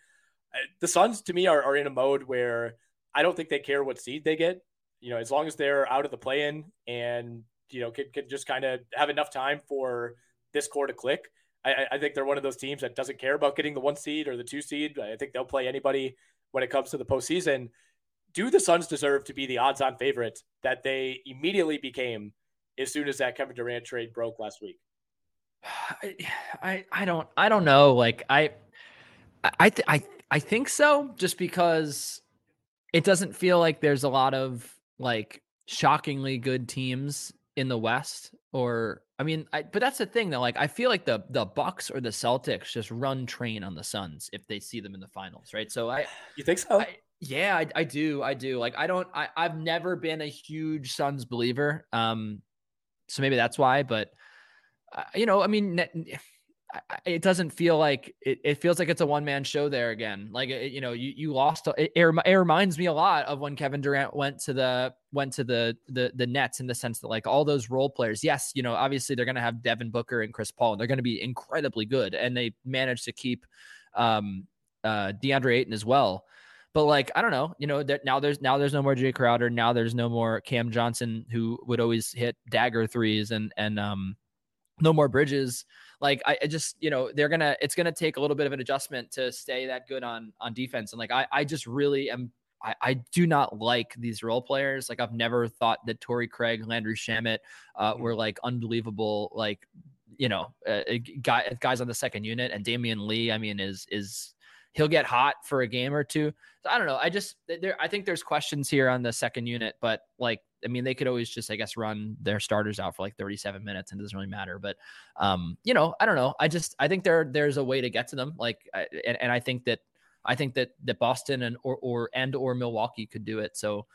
The Suns, to me, are, are in a mode where I don't think they care what seed they get. You know, as long as they're out of the play in and, you know, can, can just kind of have enough time for this core to click. I, I think they're one of those teams that doesn't care about getting the one seed or the two seed. I think they'll play anybody when it comes to the postseason. Do the Suns deserve to be the odds on favorite that they immediately became as soon as that Kevin Durant trade broke last week? I, I, I don't, I don't know. Like I, I, th- I, I think so just because it doesn't feel like there's a lot of like shockingly good teams in the West or I mean, I, but that's the thing though. Like, I feel like the the Bucks or the Celtics just run train on the Suns if they see them in the finals, right? So I, you think so? I, yeah, I, I do, I do. Like, I don't, I, I've never been a huge Suns believer. Um, so maybe that's why. But uh, you know, I mean, it doesn't feel like it, it feels like it's a one man show there again. Like it, you know, you you lost. It, it, reminds me a lot of when Kevin Durant went to the went to the the the Nets in the sense that like all those role players. Yes, you know, obviously they're going to have Devin Booker and Chris Paul, and they're going to be incredibly good, and they managed to keep um uh DeAndre Ayton as well. But like I don't know, you know, that now there's now there's no more Jae Crowder, now there's no more Cam Johnson who would always hit dagger threes, and and um no more Bridges like I, I, just you know they're gonna it's gonna take a little bit of an adjustment to stay that good on on defense and like I I just really am I, I do not like these role players. Like I've never thought that Torrey Craig, Landry Shamet uh, mm-hmm. were like unbelievable. Like you know, uh, guy, guys on the second unit, and Damion Lee. I mean, is is he'll get hot for a game or two. So I don't know. I just there. I think there's questions here on the second unit, but like I mean, they could always just, I guess, run their starters out for like 37 minutes and it doesn't really matter. But, um, you know, I don't know. I just, I think there, there's a way to get to them. Like, I, and, and I think that, I think that, that Boston and, or, or, and, or Milwaukee could do it. So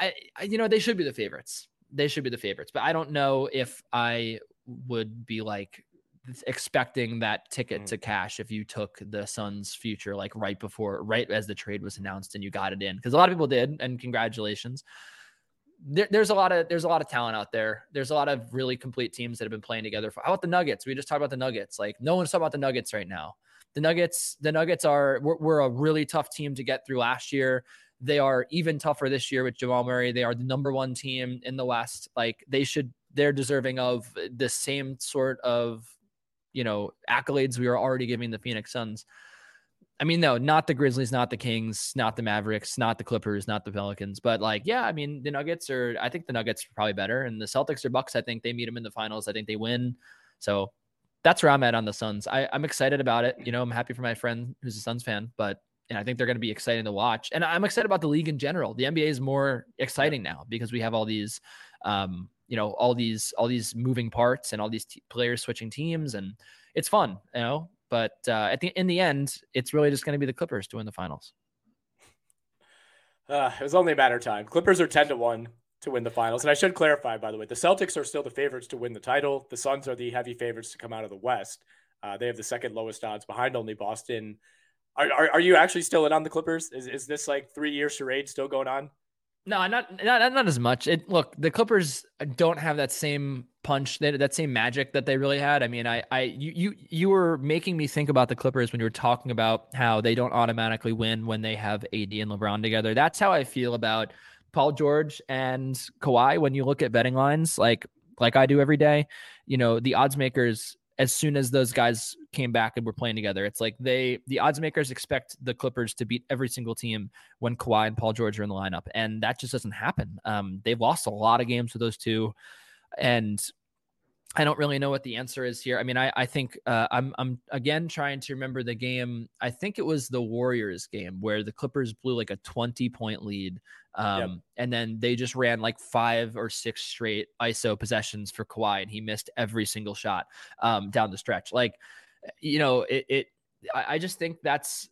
I, I, you know, they should be the favorites. They should be the favorites, but I don't know if I would be like, expecting that ticket mm. to cash if you took the Suns future like right before right as the trade was announced and you got it in because a lot of people did and congratulations there, there's a lot of there's a lot of talent out there. There's a lot of really complete teams that have been playing together. For, how about the Nuggets? We just talked about the Nuggets. Like no one's talking about the Nuggets right now. The Nuggets, the Nuggets are we're, we're, a really tough team to get through last year. They are even tougher this year with Jamal Murray. They are the number one team in the West. Like they should, they're deserving of the same sort of, you know, accolades we are already giving the Phoenix Suns. I mean, no, not the Grizzlies, not the Kings, not the Mavericks, not the Clippers, not the Pelicans. But like, yeah, I mean, the Nuggets are, I think the Nuggets are probably better. And the Celtics or Bucks, I think they meet them in the finals. I think they win. So that's where I'm at on the Suns. I, I'm excited about it. You know, I'm happy for my friend who's a Suns fan, but and I think they're going to be exciting to watch. And I'm excited about the league in general. The NBA is more exciting now because we have all these, um, you know, all these all these moving parts and all these t- players switching teams, and it's fun. You know, but uh, at the in the end, it's really just going to be the Clippers to win the finals. Uh, it was only a matter of time. Clippers are ten to one to win the finals, and I should clarify, by the way, the Celtics are still the favorites to win the title. The Suns are the heavy favorites to come out of the West. Uh, they have the second lowest odds, behind only Boston Are, are, are you actually still in on the Clippers? Is, is this like three year charade still going on? No, not not not as much. It look the Clippers don't have that same punch that that same magic that they really had. I mean, I I you you you were making me think about the Clippers when you were talking about how they don't automatically win when they have AD and LeBron together. That's how I feel about Paul George and Kawhi when you look at betting lines like like I do every day. You know, the odds makers as soon as those guys came back and were playing together. It's like they the odds makers expect the Clippers to beat every single team when Kawhi and Paul George are in the lineup, and that just doesn't happen. Um, they've lost a lot of games with those two, and I don't really know what the answer is here. I mean, I I think uh, I'm I'm again trying to remember the game. I think it was the Warriors game where the Clippers blew like a 20 point lead, um, yep. and then they just ran like five or six straight ISO possessions for Kawhi, and he missed every single shot um, down the stretch. Like, you know, it. it I, just think that's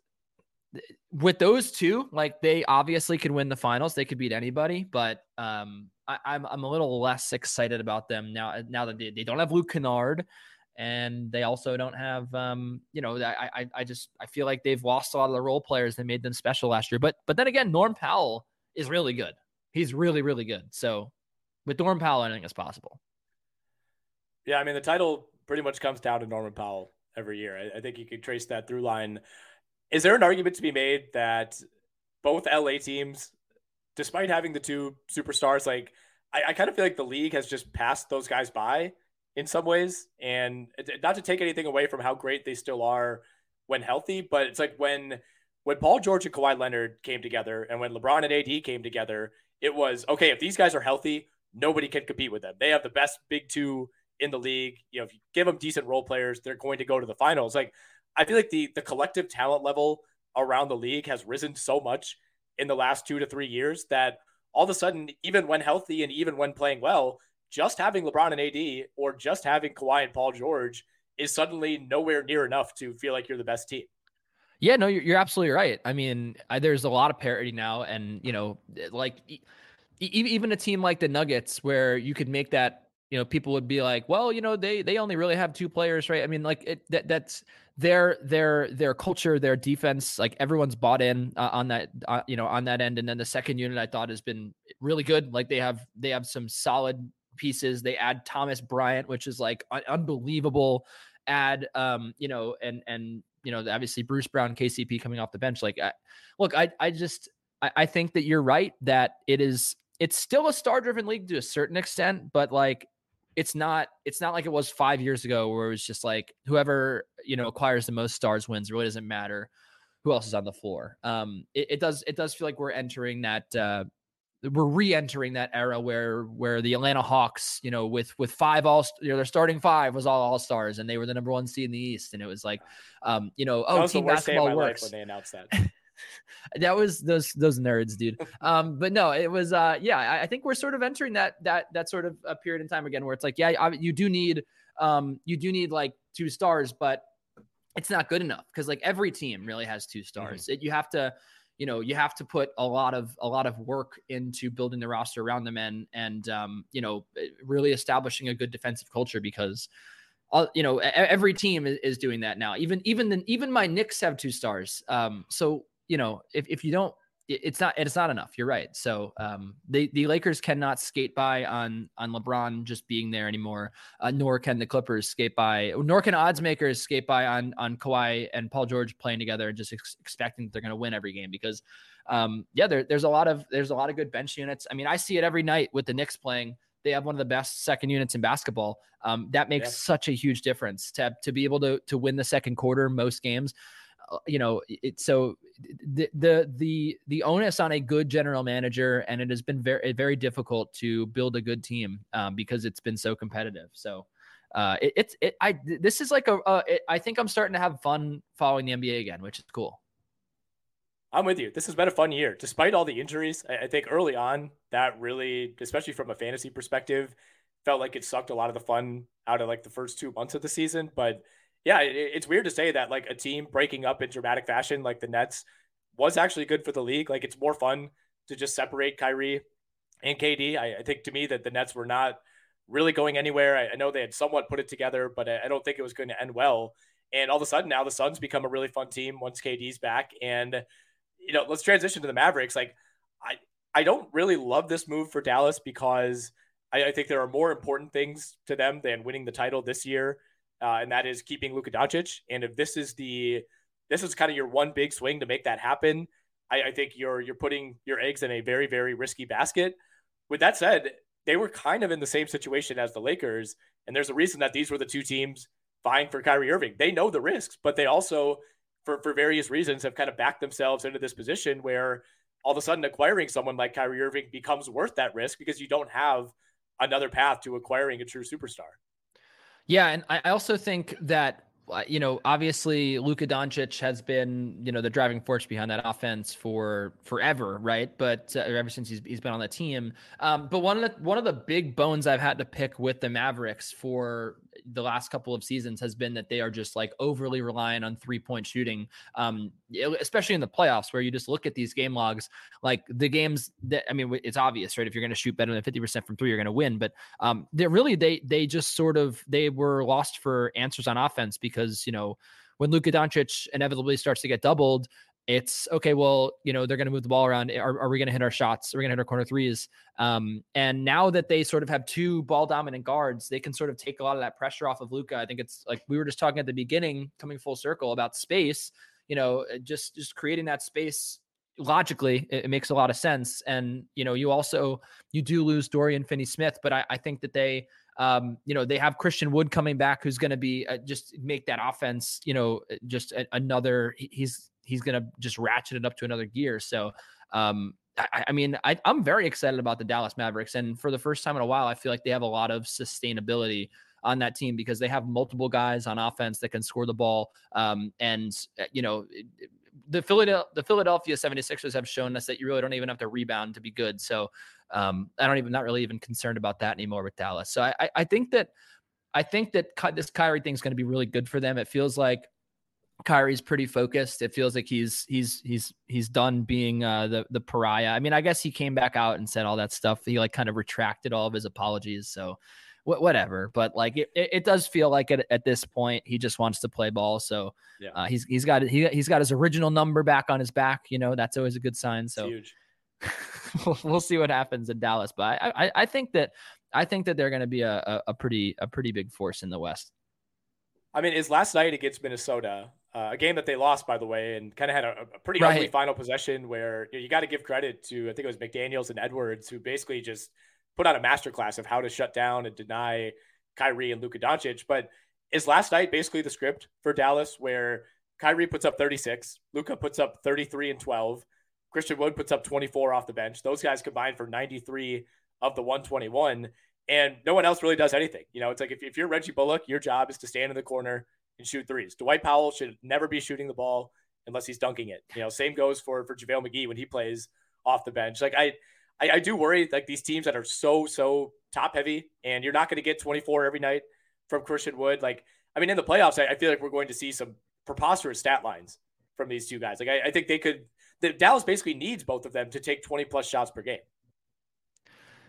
with those two, like they obviously could win the finals. They could beat anybody, but um, I, am I'm, I'm a little less excited about them now. Now that they, they don't have Luke Kennard, and they also don't have um, you know, I, I I just I feel like they've lost a lot of the role players that made them special last year. But but then again, Norm Powell is really good. He's really really good. So with Norman Powell, anything is possible. Yeah, I mean the title pretty much comes down to Norman Powell every year. I, I think you could trace that through line. Is there an argument to be made that both LA teams despite having the two superstars, like I, I kind of feel like the league has just passed those guys by in some ways. And not to take anything away from how great they still are when healthy, but it's like when when Paul George and Kawhi Leonard came together and when LeBron and AD came together, it was okay, if these guys are healthy, nobody can compete with them. They have the best big two in the league. You know, if you give them decent role players, they're going to go to the finals. Like I feel like the the collective talent level around the league has risen so much in the last two to three years that all of a sudden, even when healthy and even when playing well, just having LeBron and AD or just having Kawhi and Paul George is suddenly nowhere near enough to feel like you're the best team. Yeah, no, you're, you're absolutely right. I mean, I, there's a lot of parity now, and you know, like e- even a team like the Nuggets, where you could make that you know people would be like well you know they they only really have two players right? I mean like it that that's their their their culture their defense like everyone's bought in uh, on that uh, you know on that end. And then the second unit i thought has been really good. Like they have they have some solid pieces. They add thomas bryant which is like un- unbelievable add um you know and and you know obviously bruce brown kcp coming off the bench like I, look i i just I, I think that you're right that it is it's still a star driven league to a certain extent, but like it's not it's not like it was five years ago where it was just like whoever you know acquires the most stars wins. It really doesn't matter who else is on the floor. Um, it, it does it does feel like we're entering that uh, we're re-entering that era where where the Atlanta Hawks, you know, with with five all you know their starting five was all all stars and they were the number one seed in the East and it was like, um, you know, oh team basketball works when they announced that. that was those those nerds, dude. Um, but no, it was uh, yeah. I, I, think we're sort of entering that that that sort of a period in time again where it's like, yeah, you do need um, you do need like two stars, but it's not good enough because like every team really has two stars. Mm-hmm. It, you have to you know you have to put a lot of a lot of work into building the roster around them and and um, you know really establishing a good defensive culture because uh, you know every team is, is, doing that now. Even even the, even my Knicks have two stars. Um, so you know, if, if you don't, it's not it's not enough. You're right. So um, the the Lakers cannot skate by on on LeBron just being there anymore. Uh, nor can the Clippers skate by. Nor can odds makers skate by on on Kawhi and Paul George playing together and just ex- expecting that they're going to win every game because um, yeah, there, there's a lot of there's a lot of good bench units. I mean, I see it every night with the Knicks playing. They have one of the best second units in basketball. Um, that makes yeah. such a huge difference to to be able to to win the second quarter most games. You know, it's so the the the the onus on a good general manager, and it has been very very difficult to build a good team um, because it's been so competitive. So. Uh, it, it's it. I this is like a. Uh, it, I think I'm starting to have fun following the NBA again, which is cool. I'm with you. This has been a fun year, despite all the injuries. I, I think early on that really, especially from a fantasy perspective, felt like it sucked a lot of the fun out of like the first two months of the season. But yeah, it, it's weird to say that like a team breaking up in dramatic fashion like the Nets was actually good for the league. Like it's more fun to just separate Kyrie and KD. I, I think to me that the Nets were not really going anywhere. I, I, know they had somewhat put it together, but I, I don't think it was going to end well. And all of a sudden now the Suns become a really fun team once KD's back. And you know, let's transition to the Mavericks. Like I I don't really love this move for Dallas because I, I think there are more important things to them than winning the title this year, uh, and that is keeping Luka Doncic. And if this is the this is kind of your one big swing to make that happen, I, I think you're you're putting your eggs in a very very risky basket. With that said, they were kind of in the same situation as the Lakers, and there's a reason that these were the two teams vying for Kyrie Irving. They know the risks, but they also, for for various reasons, have kind of backed themselves into this position where all of a sudden acquiring someone like Kyrie Irving becomes worth that risk because you don't have another path to acquiring a true superstar. Yeah, and I also think that you know, obviously Luka Doncic has been, you know, the driving force behind that offense for forever, right? But uh, ever since he's, he's been on the team. Um, but one of the one of the big bones I've had to pick with the Mavericks for the last couple of seasons has been that they are just like overly reliant on three point shooting, um, especially in the playoffs where you just look at these game logs, like the games that I mean, it's obvious, right? If you're going to shoot better than fifty percent from three, you're going to win. But um, they really they they just sort of they were lost for answers on offense because you know when Luka Doncic inevitably starts to get doubled, it's okay. Well, you know, they're going to move the ball around. Are, are we going to hit our shots? Are we going to hit our corner threes? Um, and now that they sort of have two ball dominant guards, they can sort of take a lot of that pressure off of Luka. I think it's like we were just talking at the beginning, coming full circle about space. You know, uh, just just creating that space logically, it, it makes a lot of sense. And you know, you also you do lose Dorian Finney-Smith, but I, I think that they um, you know, they have Christian Wood coming back, who's going to be uh, just make that offense, you know, uh, just a, another. He's he's going to just ratchet it up to another gear. So, um, I, I mean, I, I'm very excited about the Dallas Mavericks, and for the first time in a while, I feel like they have a lot of sustainability on that team because they have multiple guys on offense that can score the ball. Um, and uh, you know, the Philadelphia, the Philadelphia 76ers have shown us that you really don't even have to rebound to be good. So um, I don't even not really even concerned about that anymore with Dallas. So I, I think that I think that this Kyrie thing is going to be really good for them. It feels like Kyrie's pretty focused. It feels like he's he's he's he's done being uh, the the pariah. I mean, I guess he came back out and said all that stuff. He like kind of retracted all of his apologies. So wh- whatever. But like it, it, does feel like at, at this point he just wants to play ball. So yeah. uh, he's he's got he, he's got his original number back on his back. You know that's always a good sign. So we'll, we'll see what happens in Dallas. But I I, I think that I think that they're going to be a, a, a pretty a pretty big force in the West. I mean, is last night against Minnesota uh, a game that they lost, by the way, and kind of had a, a pretty right. ugly final possession where you, know, you got to give credit to I think it was McDaniels and Edwards who basically just put out a masterclass of how to shut down and deny Kyrie and Luka Doncic. But is last night basically the script for Dallas where Kyrie puts up 36, Luka puts up 33 and 12, Christian Wood puts up 24 off the bench. Those guys combined for 93 of the 121 and no one else really does anything. You know, it's like if, if you're Reggie Bullock, your job is to stand in the corner and shoot threes. Dwight Powell should never be shooting the ball unless he's dunking it. You know, same goes for for JaVale McGee when he plays off the bench. Like I, I, I do worry like these teams that are so so top heavy, and you're not going to get 24 every night from Christian Wood. Like I mean, in the playoffs, I, I, feel like we're going to see some preposterous stat lines from these two guys. Like I, I think they could. The, Dallas basically needs both of them to take 20 plus shots per game.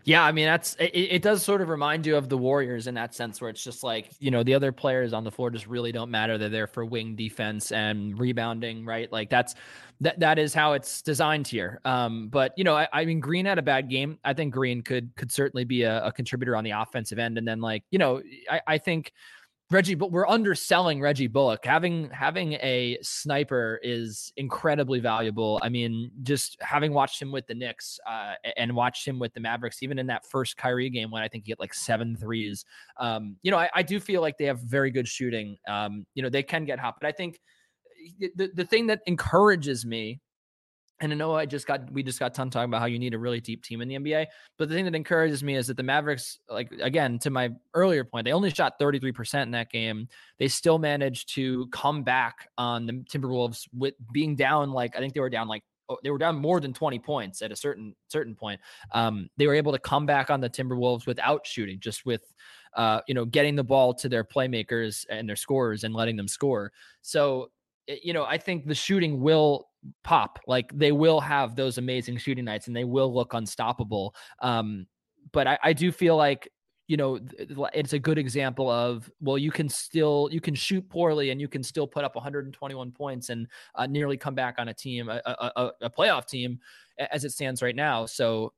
Yeah, I mean that's it, it, does sort of remind you of the Warriors in that sense where it's just like, you know, the other players on the floor just really don't matter. They're there for wing defense and rebounding, right? Like that's that that is how it's designed here. Um, but you know, I, I mean Green had a bad game. I think Green could could certainly be a, a contributor on the offensive end. And then like, you know, I, I think Reggie, but we're underselling Reggie Bullock. Having having a sniper is incredibly valuable. I mean, just having watched him with the Knicks uh, and watched him with the Mavericks, even in that first Kyrie game when I think he hit like seven threes. Um, you know, I, I, do feel like they have very good shooting. Um, you know, they can get hot, but I think the the thing that encourages me and I know I just got we just got done talking about how you need a really deep team in the NBA. But the thing that encourages me is that the Mavericks, like again, to my earlier point, they only shot 33% in that game. They still managed to come back on the Timberwolves with being down like I think they were down like oh, they were down more than 20 points at a certain certain point. Um, they were able to come back on the Timberwolves without shooting, just with uh, you know, getting the ball to their playmakers and their scorers and letting them score. So you know, I think the shooting will pop. Like they will have those amazing shooting nights and they will look unstoppable. Um, but I, I do feel like you know, it's a good example of well, you can still you can shoot poorly and you can still put up 121 points and uh, nearly come back on a team, a, a, a, playoff team, as it stands right now. So,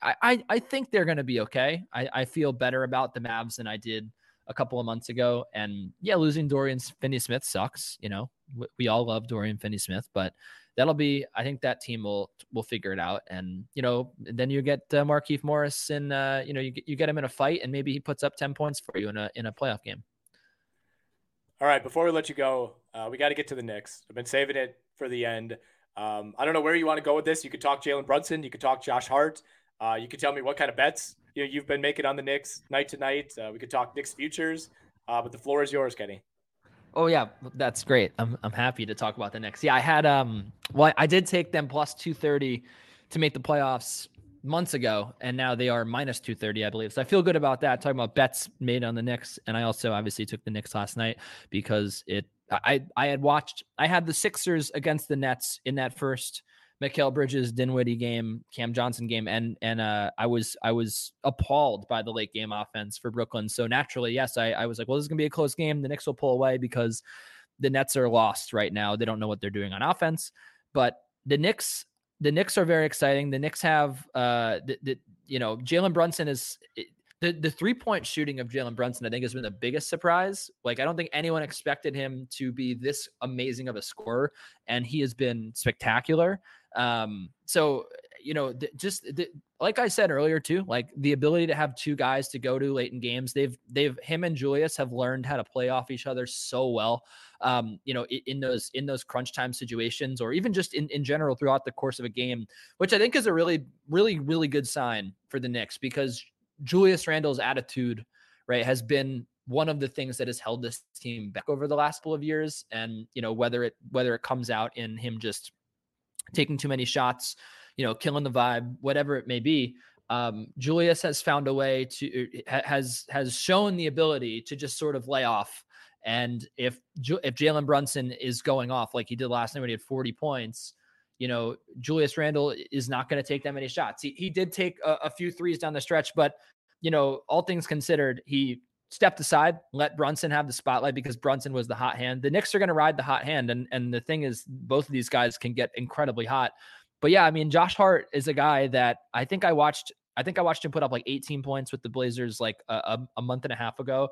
I I, I think they're going to be okay. I, I feel better about the Mavs than I did a couple of months ago. And yeah, losing Dorian Finney-Smith sucks. You know, we all love Dorian Finney-Smith, but that'll be I think that team will will figure it out and you know then you get uh, Markieff Morris and uh, you know you get, you get him in a fight and maybe he puts up 10 points for you in a in a playoff game. All right, before we let you go, uh, we got to get to the Knicks. I've been saving it for the end. Um, I don't know where you want to go with this. You could talk Jalen Brunson. You could talk Josh Hart. Uh, you could tell me what kind of bets you know, you've been making on the Knicks night to night. Uh, we could talk Knicks futures, uh, but the floor is yours, Kenny. Oh yeah, that's great. I'm I'm happy to talk about the Knicks. Yeah, I had um well I did take them plus 230 to make the playoffs months ago and now they are minus 230 I believe. So I feel good about that. Talking about bets made on the Knicks and I also obviously took the Knicks last night because it I I had watched I had the Sixers against the Nets in that first Mikal Bridges, Dinwiddie game, Cam Johnson game, and and uh, I was I was appalled by the late game offense for Brooklyn. So naturally, yes, I, I was like, well, this is gonna be a close game. The Knicks will pull away because the Nets are lost right now. They don't know what they're doing on offense. But the Knicks, the Knicks are very exciting. The Knicks have uh the, the you know Jalen Brunson is. The, the three point shooting of Jalen Brunson, I think, has been the biggest surprise. Like, I don't think anyone expected him to be this amazing of a scorer, and he has been spectacular. Um, so you know, th- just th- like I said earlier too, like the ability to have two guys to go to late in games. They've they've him and Julius have learned how to play off each other so well. Um, you know, in, in those in those crunch time situations, or even just in in general throughout the course of a game, which I think is a really really really good sign for the Knicks because Julius Randle's attitude, right, has been one of the things that has held this team back over the last couple of years. And you know, whether it whether it comes out in him just taking too many shots, you know, killing the vibe, whatever it may be. Um, Julius has found a way to has has shown the ability to just sort of lay off. And if if Jalen Brunson is going off like he did last night when he had 40 points, you know, Julius Randle is not going to take that many shots. He, he did take a, a few threes down the stretch, but you know, all things considered, he stepped aside, let Brunson have the spotlight because Brunson was the hot hand. The Knicks are going to ride the hot hand, and and the thing is, both of these guys can get incredibly hot. But yeah, I mean, Josh Hart is a guy that I think I watched. I think I watched him put up like 18 points with the Blazers like a, a month and a half ago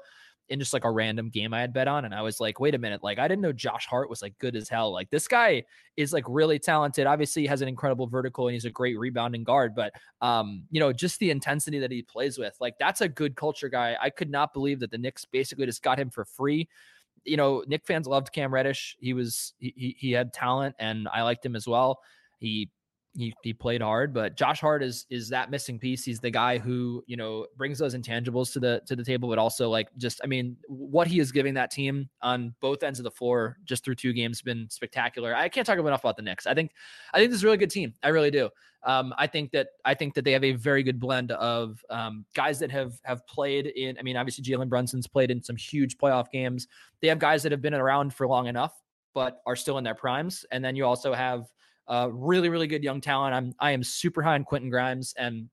in just like a random game I had bet on. And I was like, wait a minute, like I didn't know Josh Hart was like good as hell. Like this guy is like really talented. Obviously, he has an incredible vertical and he's a great rebounding guard. But um, you know, just the intensity that he plays with, like that's a good culture guy. I could not believe that the Knicks basically just got him for free. You know, Knick fans loved Cam Reddish. He was he he had talent and I liked him as well. He he, he played hard, but Josh Hart is is that missing piece. He's the guy who you know brings those intangibles to the to the table, but also like just I mean what he is giving that team on both ends of the floor just through two games been spectacular. I can't talk enough about the Knicks. I think I think this is a really good team. I really do. Um, I think that I think that they have a very good blend of um, guys that have have played in. I mean, obviously Jalen Brunson's played in some huge playoff games. They have guys that have been around for long enough, but are still in their primes. And then you also have uh, really, really good young talent. I'm I am super high on Quentin Grimes and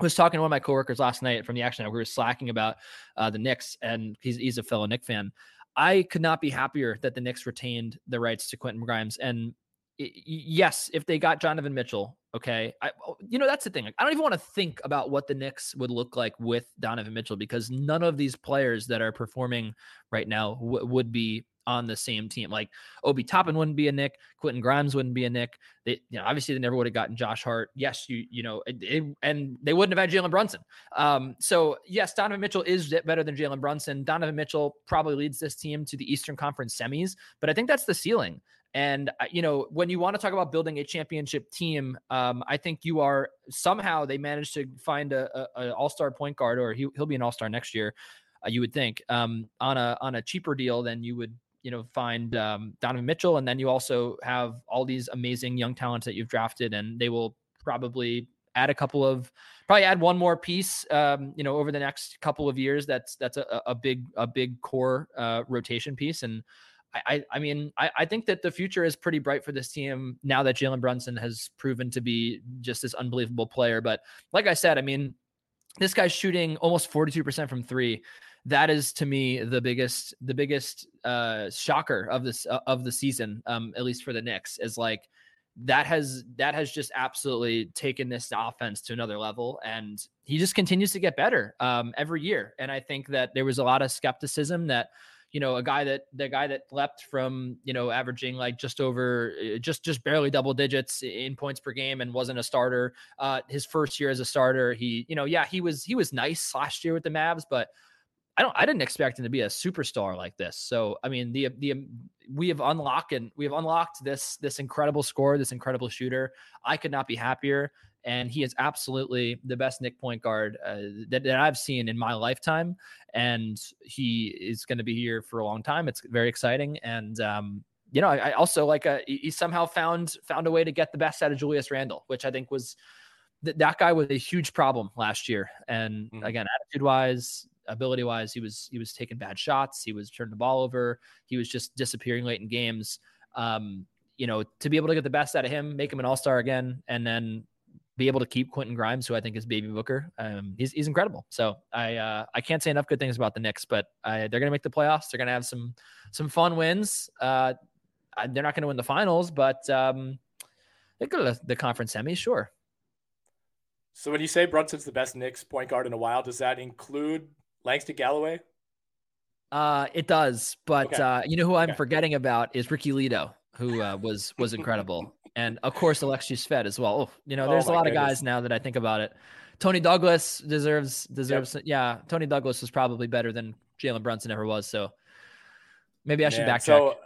was talking to one of my coworkers last night from the action. We were slacking about uh, the Knicks, and he's he's a fellow Knick fan. I could not be happier that the Knicks retained the rights to Quentin Grimes. And yes, if they got Donovan Mitchell, okay, I, oh, you know that's the thing. I don't even want to think about what the Knicks would look like with Donovan Mitchell because none of these players that are performing right now w- would be on the same team. Like Obi Toppin wouldn't be a Knick, Quentin Grimes wouldn't be a Knick. They, you know, obviously they never would have gotten Josh Hart. Yes, you, you know, it, it, and they wouldn't have had Jalen Brunson. Um, so yes, Donovan Mitchell is better than Jalen Brunson. Donovan Mitchell probably leads this team to the Eastern Conference semis, but I think that's the ceiling. And uh, you know, when you want to talk about building a championship team, um, I think you are somehow they managed to find a, a, a all star point guard, or he, will be an all star next year. Uh, you would think um, on a on a cheaper deal than you would you know find um, Donovan Mitchell, and then you also have all these amazing young talents that you've drafted, and they will probably add a couple of probably add one more piece um, you know over the next couple of years that's that's a, a big a big core uh, rotation piece and I, I mean, I, I think that the future is pretty bright for this team now that Jalen Brunson has proven to be just this unbelievable player. But like I said, I mean, this guy's shooting almost 42% from three. That is to me the biggest the biggest uh shocker of this uh, of the season, um, at least for the Knicks, is like that has that has just absolutely taken this offense to another level and he just continues to get better um, every year and i think that there was a lot of skepticism that you know a guy that the guy that leapt from you know averaging like just over uh, just just barely double digits in points per game and wasn't a starter uh his first year as a starter he you know yeah he was he was nice last year with the Mavs but I don't I didn't expect him to be a superstar like this. So I mean the the we have unlocked and we have unlocked this this incredible scorer, this incredible shooter. I could not be happier. And he is absolutely the best Knick point guard uh, that, that I've seen in my lifetime. And he is going to be here for a long time. It's very exciting. And um, you know, I, I also like a, uh, he somehow found found a way to get the best out of Julius Randle, which I think was that guy was a huge problem last year. And mm-hmm. again, attitude wise, ability wise, he was he was taking bad shots. He was turning the ball over. He was just disappearing late in games. Um, you know, to be able to get the best out of him, make him an all star again, and then be able to keep Quentin Grimes, who I think is baby Booker. Um, he's he's incredible. So I uh, I can't say enough good things about the Knicks, but I, they're gonna make the playoffs. They're gonna have some some fun wins. Uh, they're not gonna win the finals, but um, they go to the conference semis, sure. So when you say Brunson's the best Knicks point guard in a while, does that include Langston Galloway? Uh, it does, but okay. uh, you know who I'm okay. forgetting about is Ricky Ledo, who uh, was was incredible, and of course Alexey Shved as well. Oh, you know, there's oh a lot goodness. of guys now that I think about it. Toney Douglas deserves deserves. Yep. Yeah, Toney Douglas was probably better than Jalen Brunson ever was. So maybe I should Man, backtrack. So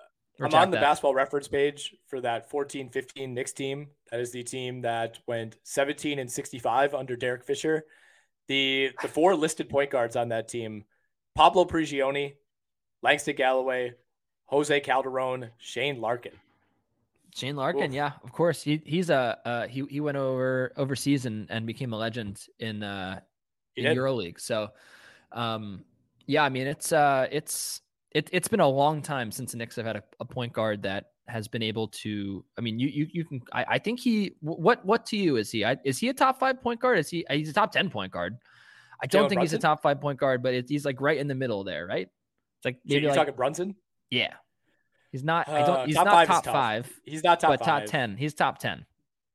I'm on the that. basketball reference page for that 14 15 Knicks team. That is the team that went 17 and 65 under Derek Fisher. The the four listed point guards on that team: Pablo Prigioni, Langston Galloway, Jose Calderon, Shane Larkin. Shane Larkin, Oof. yeah, of course. He he's a uh, he he went over overseas and, and became a legend in uh in EuroLeague. So um yeah, I mean it's uh it's it, it's been a long time since the Knicks have had a, a point guard that has been able to. I mean, you you you can. I, I think he. What what to you is he? I, is he a top five point guard? Is he? He's a top ten point guard. I don't Jalen think Brunson? he's a top five point guard, but it, he's like right in the middle there, right? It's like maybe so you're like, talking Brunson. Yeah, he's not. Uh, I don't. He's top not five top five. He's not top. But five. top ten. He's top ten.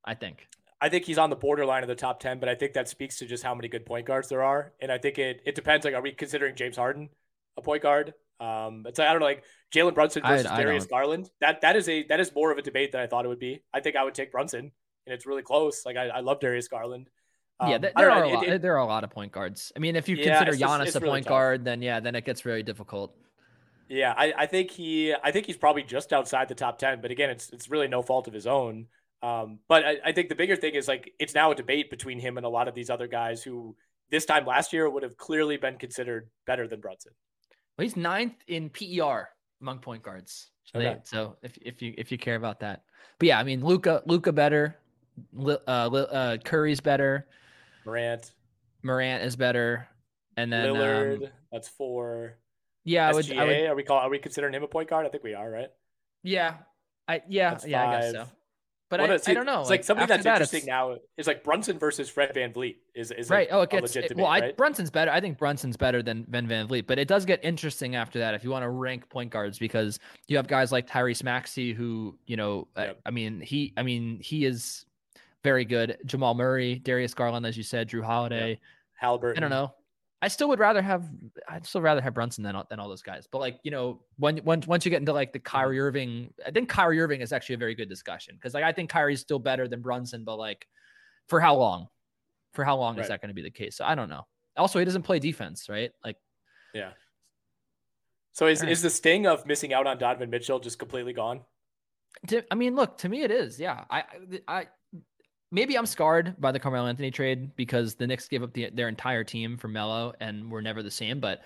I think. I think he's on the borderline of the top ten, but I think that speaks to just how many good point guards there are, and I think it it depends. Like, are we considering James Harden a point guard? Um, it's like, I don't know, like Jalen Brunson versus I, I Darius don't. Garland. That that is a that is more of a debate than I thought it would be. I think I would take Brunson, and it's really close. Like I, I love Darius Garland. Um, yeah, there, there are know, a lot, it, there are a lot of point guards. I mean, if you yeah, consider Giannis a really point tough. guard, then yeah, then it gets very difficult. Yeah, I, I think he I think he's probably just outside the top ten, but again, it's it's really no fault of his own. Um, but I, I think the bigger thing is like it's now a debate between him and a lot of these other guys who this time last year would have clearly been considered better than Brunson. Well, he's ninth in PER among point guards. So, okay. they, so if if you if you care about that, but yeah, I mean Luka Luka better, uh, uh, Curry's better, Morant, Morant is better, and then Lillard. Um, that's four. Yeah, SGA, I would, I would, Are we call? Are we considering him a point guard? I think we are, right? Yeah, I yeah yeah I guess so. But I, I, don't know. It's like, like something that's that, interesting now is like Brunson versus Fred VanVleet is, is right. oh, it gets it, well. Right? I, Brunson's better. I think Brunson's better than Ben VanVleet, but it does get interesting after that if you want to rank point guards because you have guys like Tyrese Maxey who you know. Yep. I, I mean he. I mean he is very good. Jamal Murray, Darius Garland, as you said, Jrue Holiday, yep. Halliburton. I don't know. I still would rather have I'd still rather have Brunson than than all those guys. But like you know, when once once you get into like the Kyrie Irving, I think Kyrie Irving is actually a very good discussion because like I think Kyrie's still better than Brunson, but like for how long? For how long right. is that going to be the case? So I don't know. Also, he doesn't play defense, right? Like, yeah. So is right. is the sting of missing out on Donovan Mitchell just completely gone? To, I mean, look to me, it is. Yeah, I I maybe I'm scarred by the Carmelo Anthony trade because the Knicks gave up the, their entire team for Melo and we're never the same. But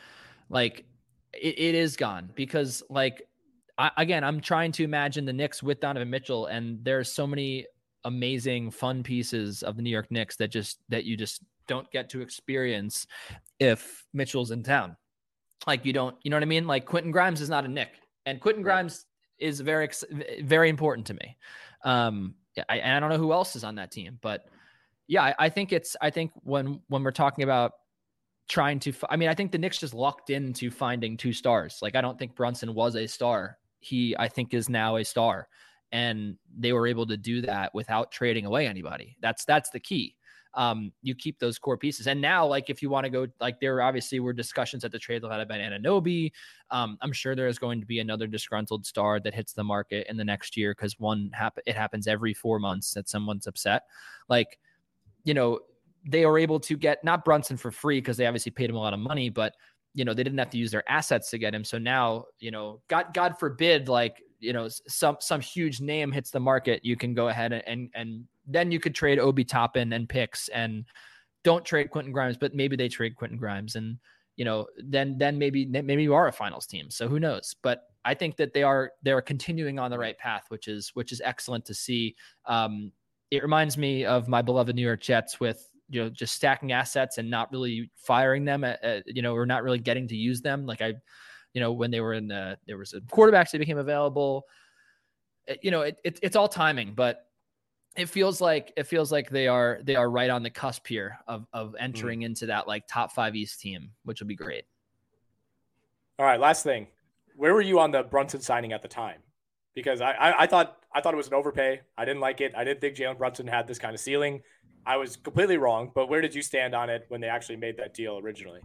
like, it, it is gone because like, I, again, I'm trying to imagine the Knicks with Donovan Mitchell, and there's so many amazing, fun pieces of the New York Knicks that just that you just don't get to experience if Mitchell's in town. Like you don't, you know what I mean? Like Quentin Grimes is not a Knick, and Quentin Grimes is very, very important to me. Um, I, I don't know who else is on that team, but yeah, I, I, think it's I think when when we're talking about trying to. I mean, I think the Knicks just lucked into finding two stars. Like I don't think Brunson was a star. He I think is now a star, and they were able to do that without trading away anybody. That's that's the key. Um, you keep those core pieces. And now, like, if you want to go, like, there obviously were discussions at the trade deadline about Anunoby. Um, I'm sure there is going to be another disgruntled star that hits the market in the next year because one happen it happens every four months that someone's upset. Like, you know, they are able to get not Brunson for free because they obviously paid him a lot of money, but you know they didn't have to use their assets to get him. So now, you know, God God forbid, like you know, some some huge name hits the market, you can go ahead and, and then you could trade Obi Toppin and picks and don't trade Quentin Grimes, but maybe they trade Quentin Grimes and you know then then maybe maybe you are a finals team. So who knows? But I think that they are they are continuing on the right path, which is which is excellent to see. Um, it reminds me of my beloved New York Jets with you know just stacking assets and not really firing them at, at, you know or not really getting to use them like i you know when they were in the there was a quarterbacks that became available it, you know it, it, it's all timing but it feels like it feels like they are they are right on the cusp here of of entering mm. into that like top five east team which will be great all right last thing where were you on the brunson signing at the time because I, I, I thought i thought it was an overpay i didn't like it i didn't think jalen brunson had this kind of ceiling I was completely wrong, but where did you stand on it when they actually made that deal originally?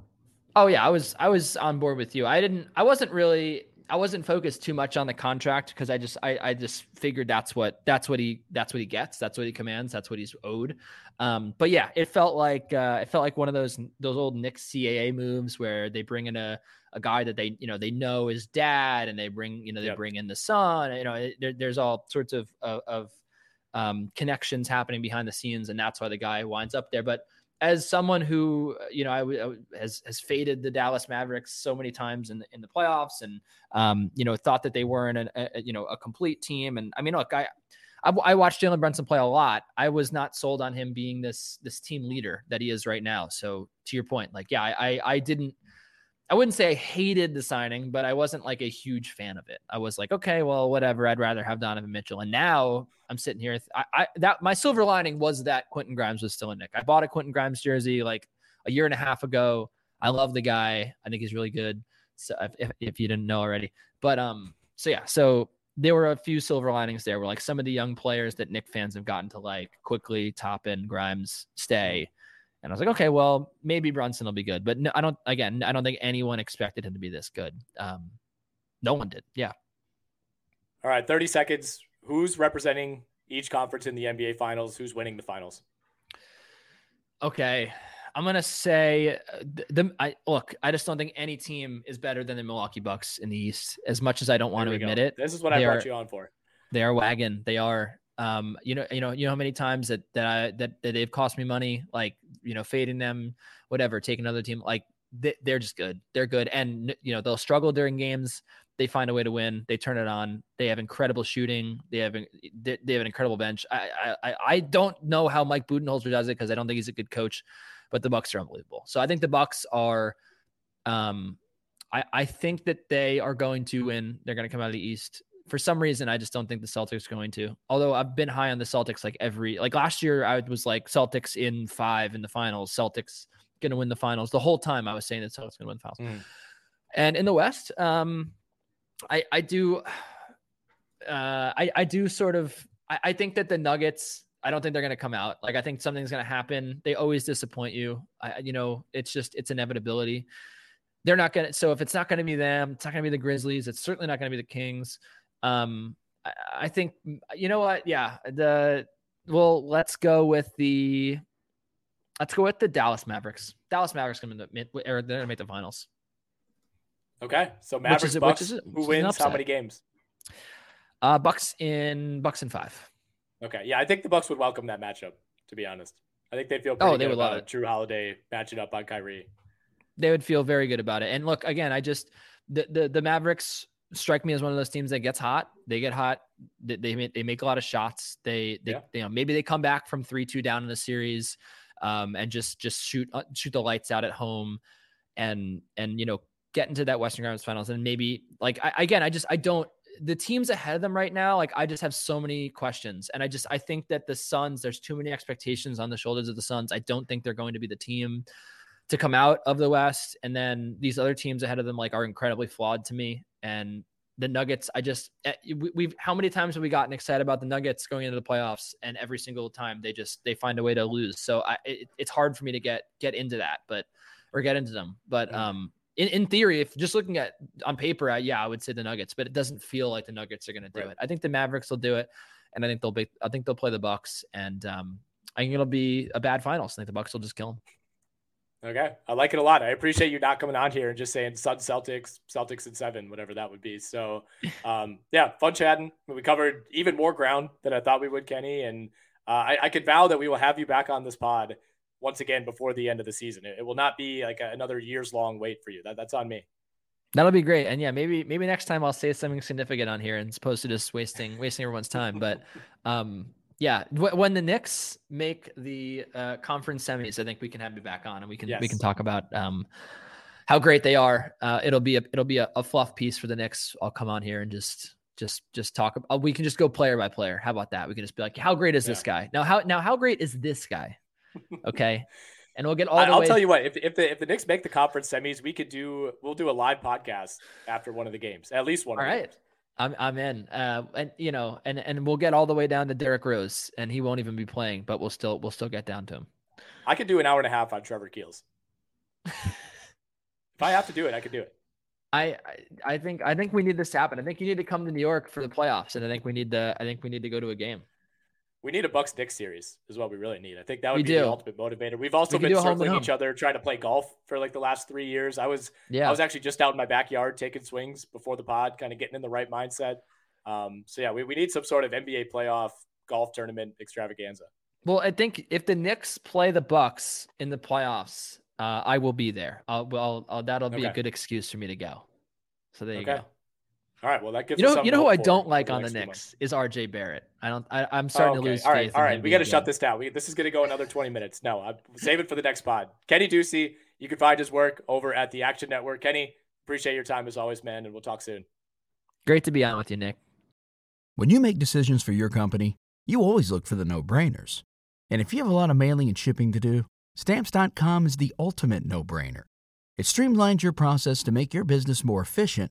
Oh yeah, I was I was on board with you. I didn't I wasn't really I wasn't focused too much on the contract because I just I, I just figured that's what that's what he that's what he gets that's what he commands that's what he's owed. Um, but yeah, it felt like uh, it felt like one of those those old Knicks CAA moves where they bring in a a guy that they you know they know is dad and they bring you know they yep. bring in the son. You know there, there's all sorts of of, of um, connections happening behind the scenes, and that's why the guy winds up there. But as someone who you know I, I, has has faded the Dallas Mavericks so many times in the, in the playoffs, and um, you know thought that they weren't a, you know a complete team. And I mean, look, I I, I watched Jalen Brunson play a lot. I was not sold on him being this this team leader that he is right now. So to your point, like yeah, I I didn't I wouldn't say I hated the signing, but I wasn't like a huge fan of it. I was like, okay, well, whatever. I'd rather have Donovan Mitchell. And now I'm sitting here. I, I that my silver lining was that Quentin Grimes was still in Knick. I bought a Quentin Grimes jersey like a year and a half ago. I love the guy. I think he's really good. So if, if you didn't know already, but um, so yeah, so there were a few silver linings there. Where like some of the young players that Knick fans have gotten to like Quickley, Toppin, Grimes stay. And I was like, okay, well, maybe Brunson will be good. But no, I don't, again, I don't think anyone expected him to be this good. Um, no one did. Yeah. All right. 30 seconds. Who's representing each conference in the NBA finals? Who's winning the finals? Okay. I'm gonna say uh, the, the, I look. I just don't think any team is better than the Milwaukee Bucks in the East. As much as I don't want to admit go. it, this is what I brought are, you on for. They are wagon. They are. Um, you know, you know, you know how many times that that I, that that they've cost me money, like you know, fading them, whatever, take another team. Like they, they're just good. They're good, and you know they'll struggle during games. They find a way to win. They turn it on. They have incredible shooting. They have they, they have an incredible bench. I I I don't know how Mike Budenholzer does it because I don't think he's a good coach, but the Bucks are unbelievable. So I think the Bucks are. Um, I I think that they are going to win. They're going to come out of the East for some reason, I just don't think the Celtics are going to. Although I've been high on the Celtics like every like last year, I was like Celtics in five in the finals. Celtics going to win the finals the whole time. I was saying that Celtics going to win the finals. Mm. And in the West, um, I I do, uh, I I do sort of I, I think that the Nuggets. I don't think they're going to come out. Like I think something's going to happen. They always disappoint you. I, you know, it's just it's inevitability. They're not going to. So if it's not going to be them, it's not going to be the Grizzlies. It's certainly not going to be the Kings. Um, I, I think you know what? Yeah, the well, let's go with the let's go with the Dallas Mavericks. Dallas Mavericks going to they're to make the finals. Okay, so Mavericks which is, Bucks. Which is, which who wins? How many games? Uh, Bucks in Bucks in five. Okay, yeah, I think the Bucks would welcome that matchup. To be honest, I think they feel oh they would love it. Jrue Holiday matching up on Kyrie. They would feel very good about it. And look, again, I just the the, the Mavericks strike me as one of those teams that gets hot. They get hot. They they make, they make a lot of shots. They they, yeah. you know maybe they come back from three two down in the series, um, and just just shoot uh, shoot the lights out at home, and and you know get into that Western Conference Finals and maybe like I, again I just I don't the teams ahead of them right now like I just have so many questions and I just I think that the Suns there's too many expectations on the shoulders of the Suns. I don't think they're going to be the team to come out of the West, and then these other teams ahead of them like are incredibly flawed to me. And the Nuggets, I just eh, we've how many times have we gotten excited about the Nuggets going into the playoffs, and every single time they just they find a way to lose. So I, it, it's hard for me to get get into that, but or get into them. But um, in, in theory, if just looking at on paper, I, yeah, I would say the Nuggets, but it doesn't feel like the Nuggets are going to do right. it. I think the Mavericks will do it, and I think they'll be. I think they'll play the Bucks, and um, I think it'll be a bad finals. I think the Bucks will just kill them. Okay, I like it a lot. I appreciate you not coming on here and just saying Sun Celtics, Celtics and seven, whatever that would be. So, um, yeah, fun chatting. We covered even more ground than I thought we would, Kenny, and uh, I, I could vow that we will have you back on this pod once again before the end of the season. It, it will not be like a, another years long wait for you. That, that's on me. That'll be great. And yeah, maybe maybe next time I'll say something significant on here and as opposed to just wasting wasting everyone's time. But um, yeah, when the Knicks make the uh, conference semis, I think we can have you back on and we can yes. we can talk about um, how great they are. Uh, it'll be a it'll be a, a, fluff piece for the Knicks. I'll come on here and just just just talk. Uh, we can just go player by player. How about that? We can just be like, how great is yeah. this guy? Now how now how great is this guy? Okay. and we'll get all. I'll way- tell you what. If if the if the Knicks make the conference semis, we could do we'll do a live podcast after one of the games, at least one. All right. Games. I'm I'm in. Uh, and you know, and and we'll get all the way down to Derrick Rose, and he won't even be playing, but we'll still we'll still get down to him. I could do an hour and a half on Trevor Keels. if I have to do it, I could do it. I, I think I think we need this to happen. I think you need to come to New York for the playoffs, and I think we need to I think we need to go to a game. We need a Bucks Knicks series is what we really need. I think that would we be do. the ultimate motivator. We've also we been circling each other trying to play golf for like the last three years. I was yeah. I was actually just out in my backyard taking swings before the pod, kind of getting in the right mindset. Um, so yeah, we, we need some sort of NBA playoff golf tournament extravaganza. Well, I think if the Knicks play the Bucks in the playoffs, uh, I will be there. I'll, well, I'll, that'll be okay. a good excuse for me to go. So there you okay. go. All right. Well, that gives you know. You know who I don't like on the Knicks is RJ Barrett. I don't. I, am oh, starting okay. to lose. All right. All right. We got to shut this down. We, this is going to go another 20 minutes. No, I save it for the next pod. Kenny Ducey. You can find his work over at the Action Network. Kenny, appreciate your time as always, man, and we'll talk soon. Great to be on with you, Nick. When you make decisions for your company, you always look for the no-brainers. And if you have a lot of mailing and shipping to do, stamps.com is the ultimate no-brainer. It streamlines your process to make your business more efficient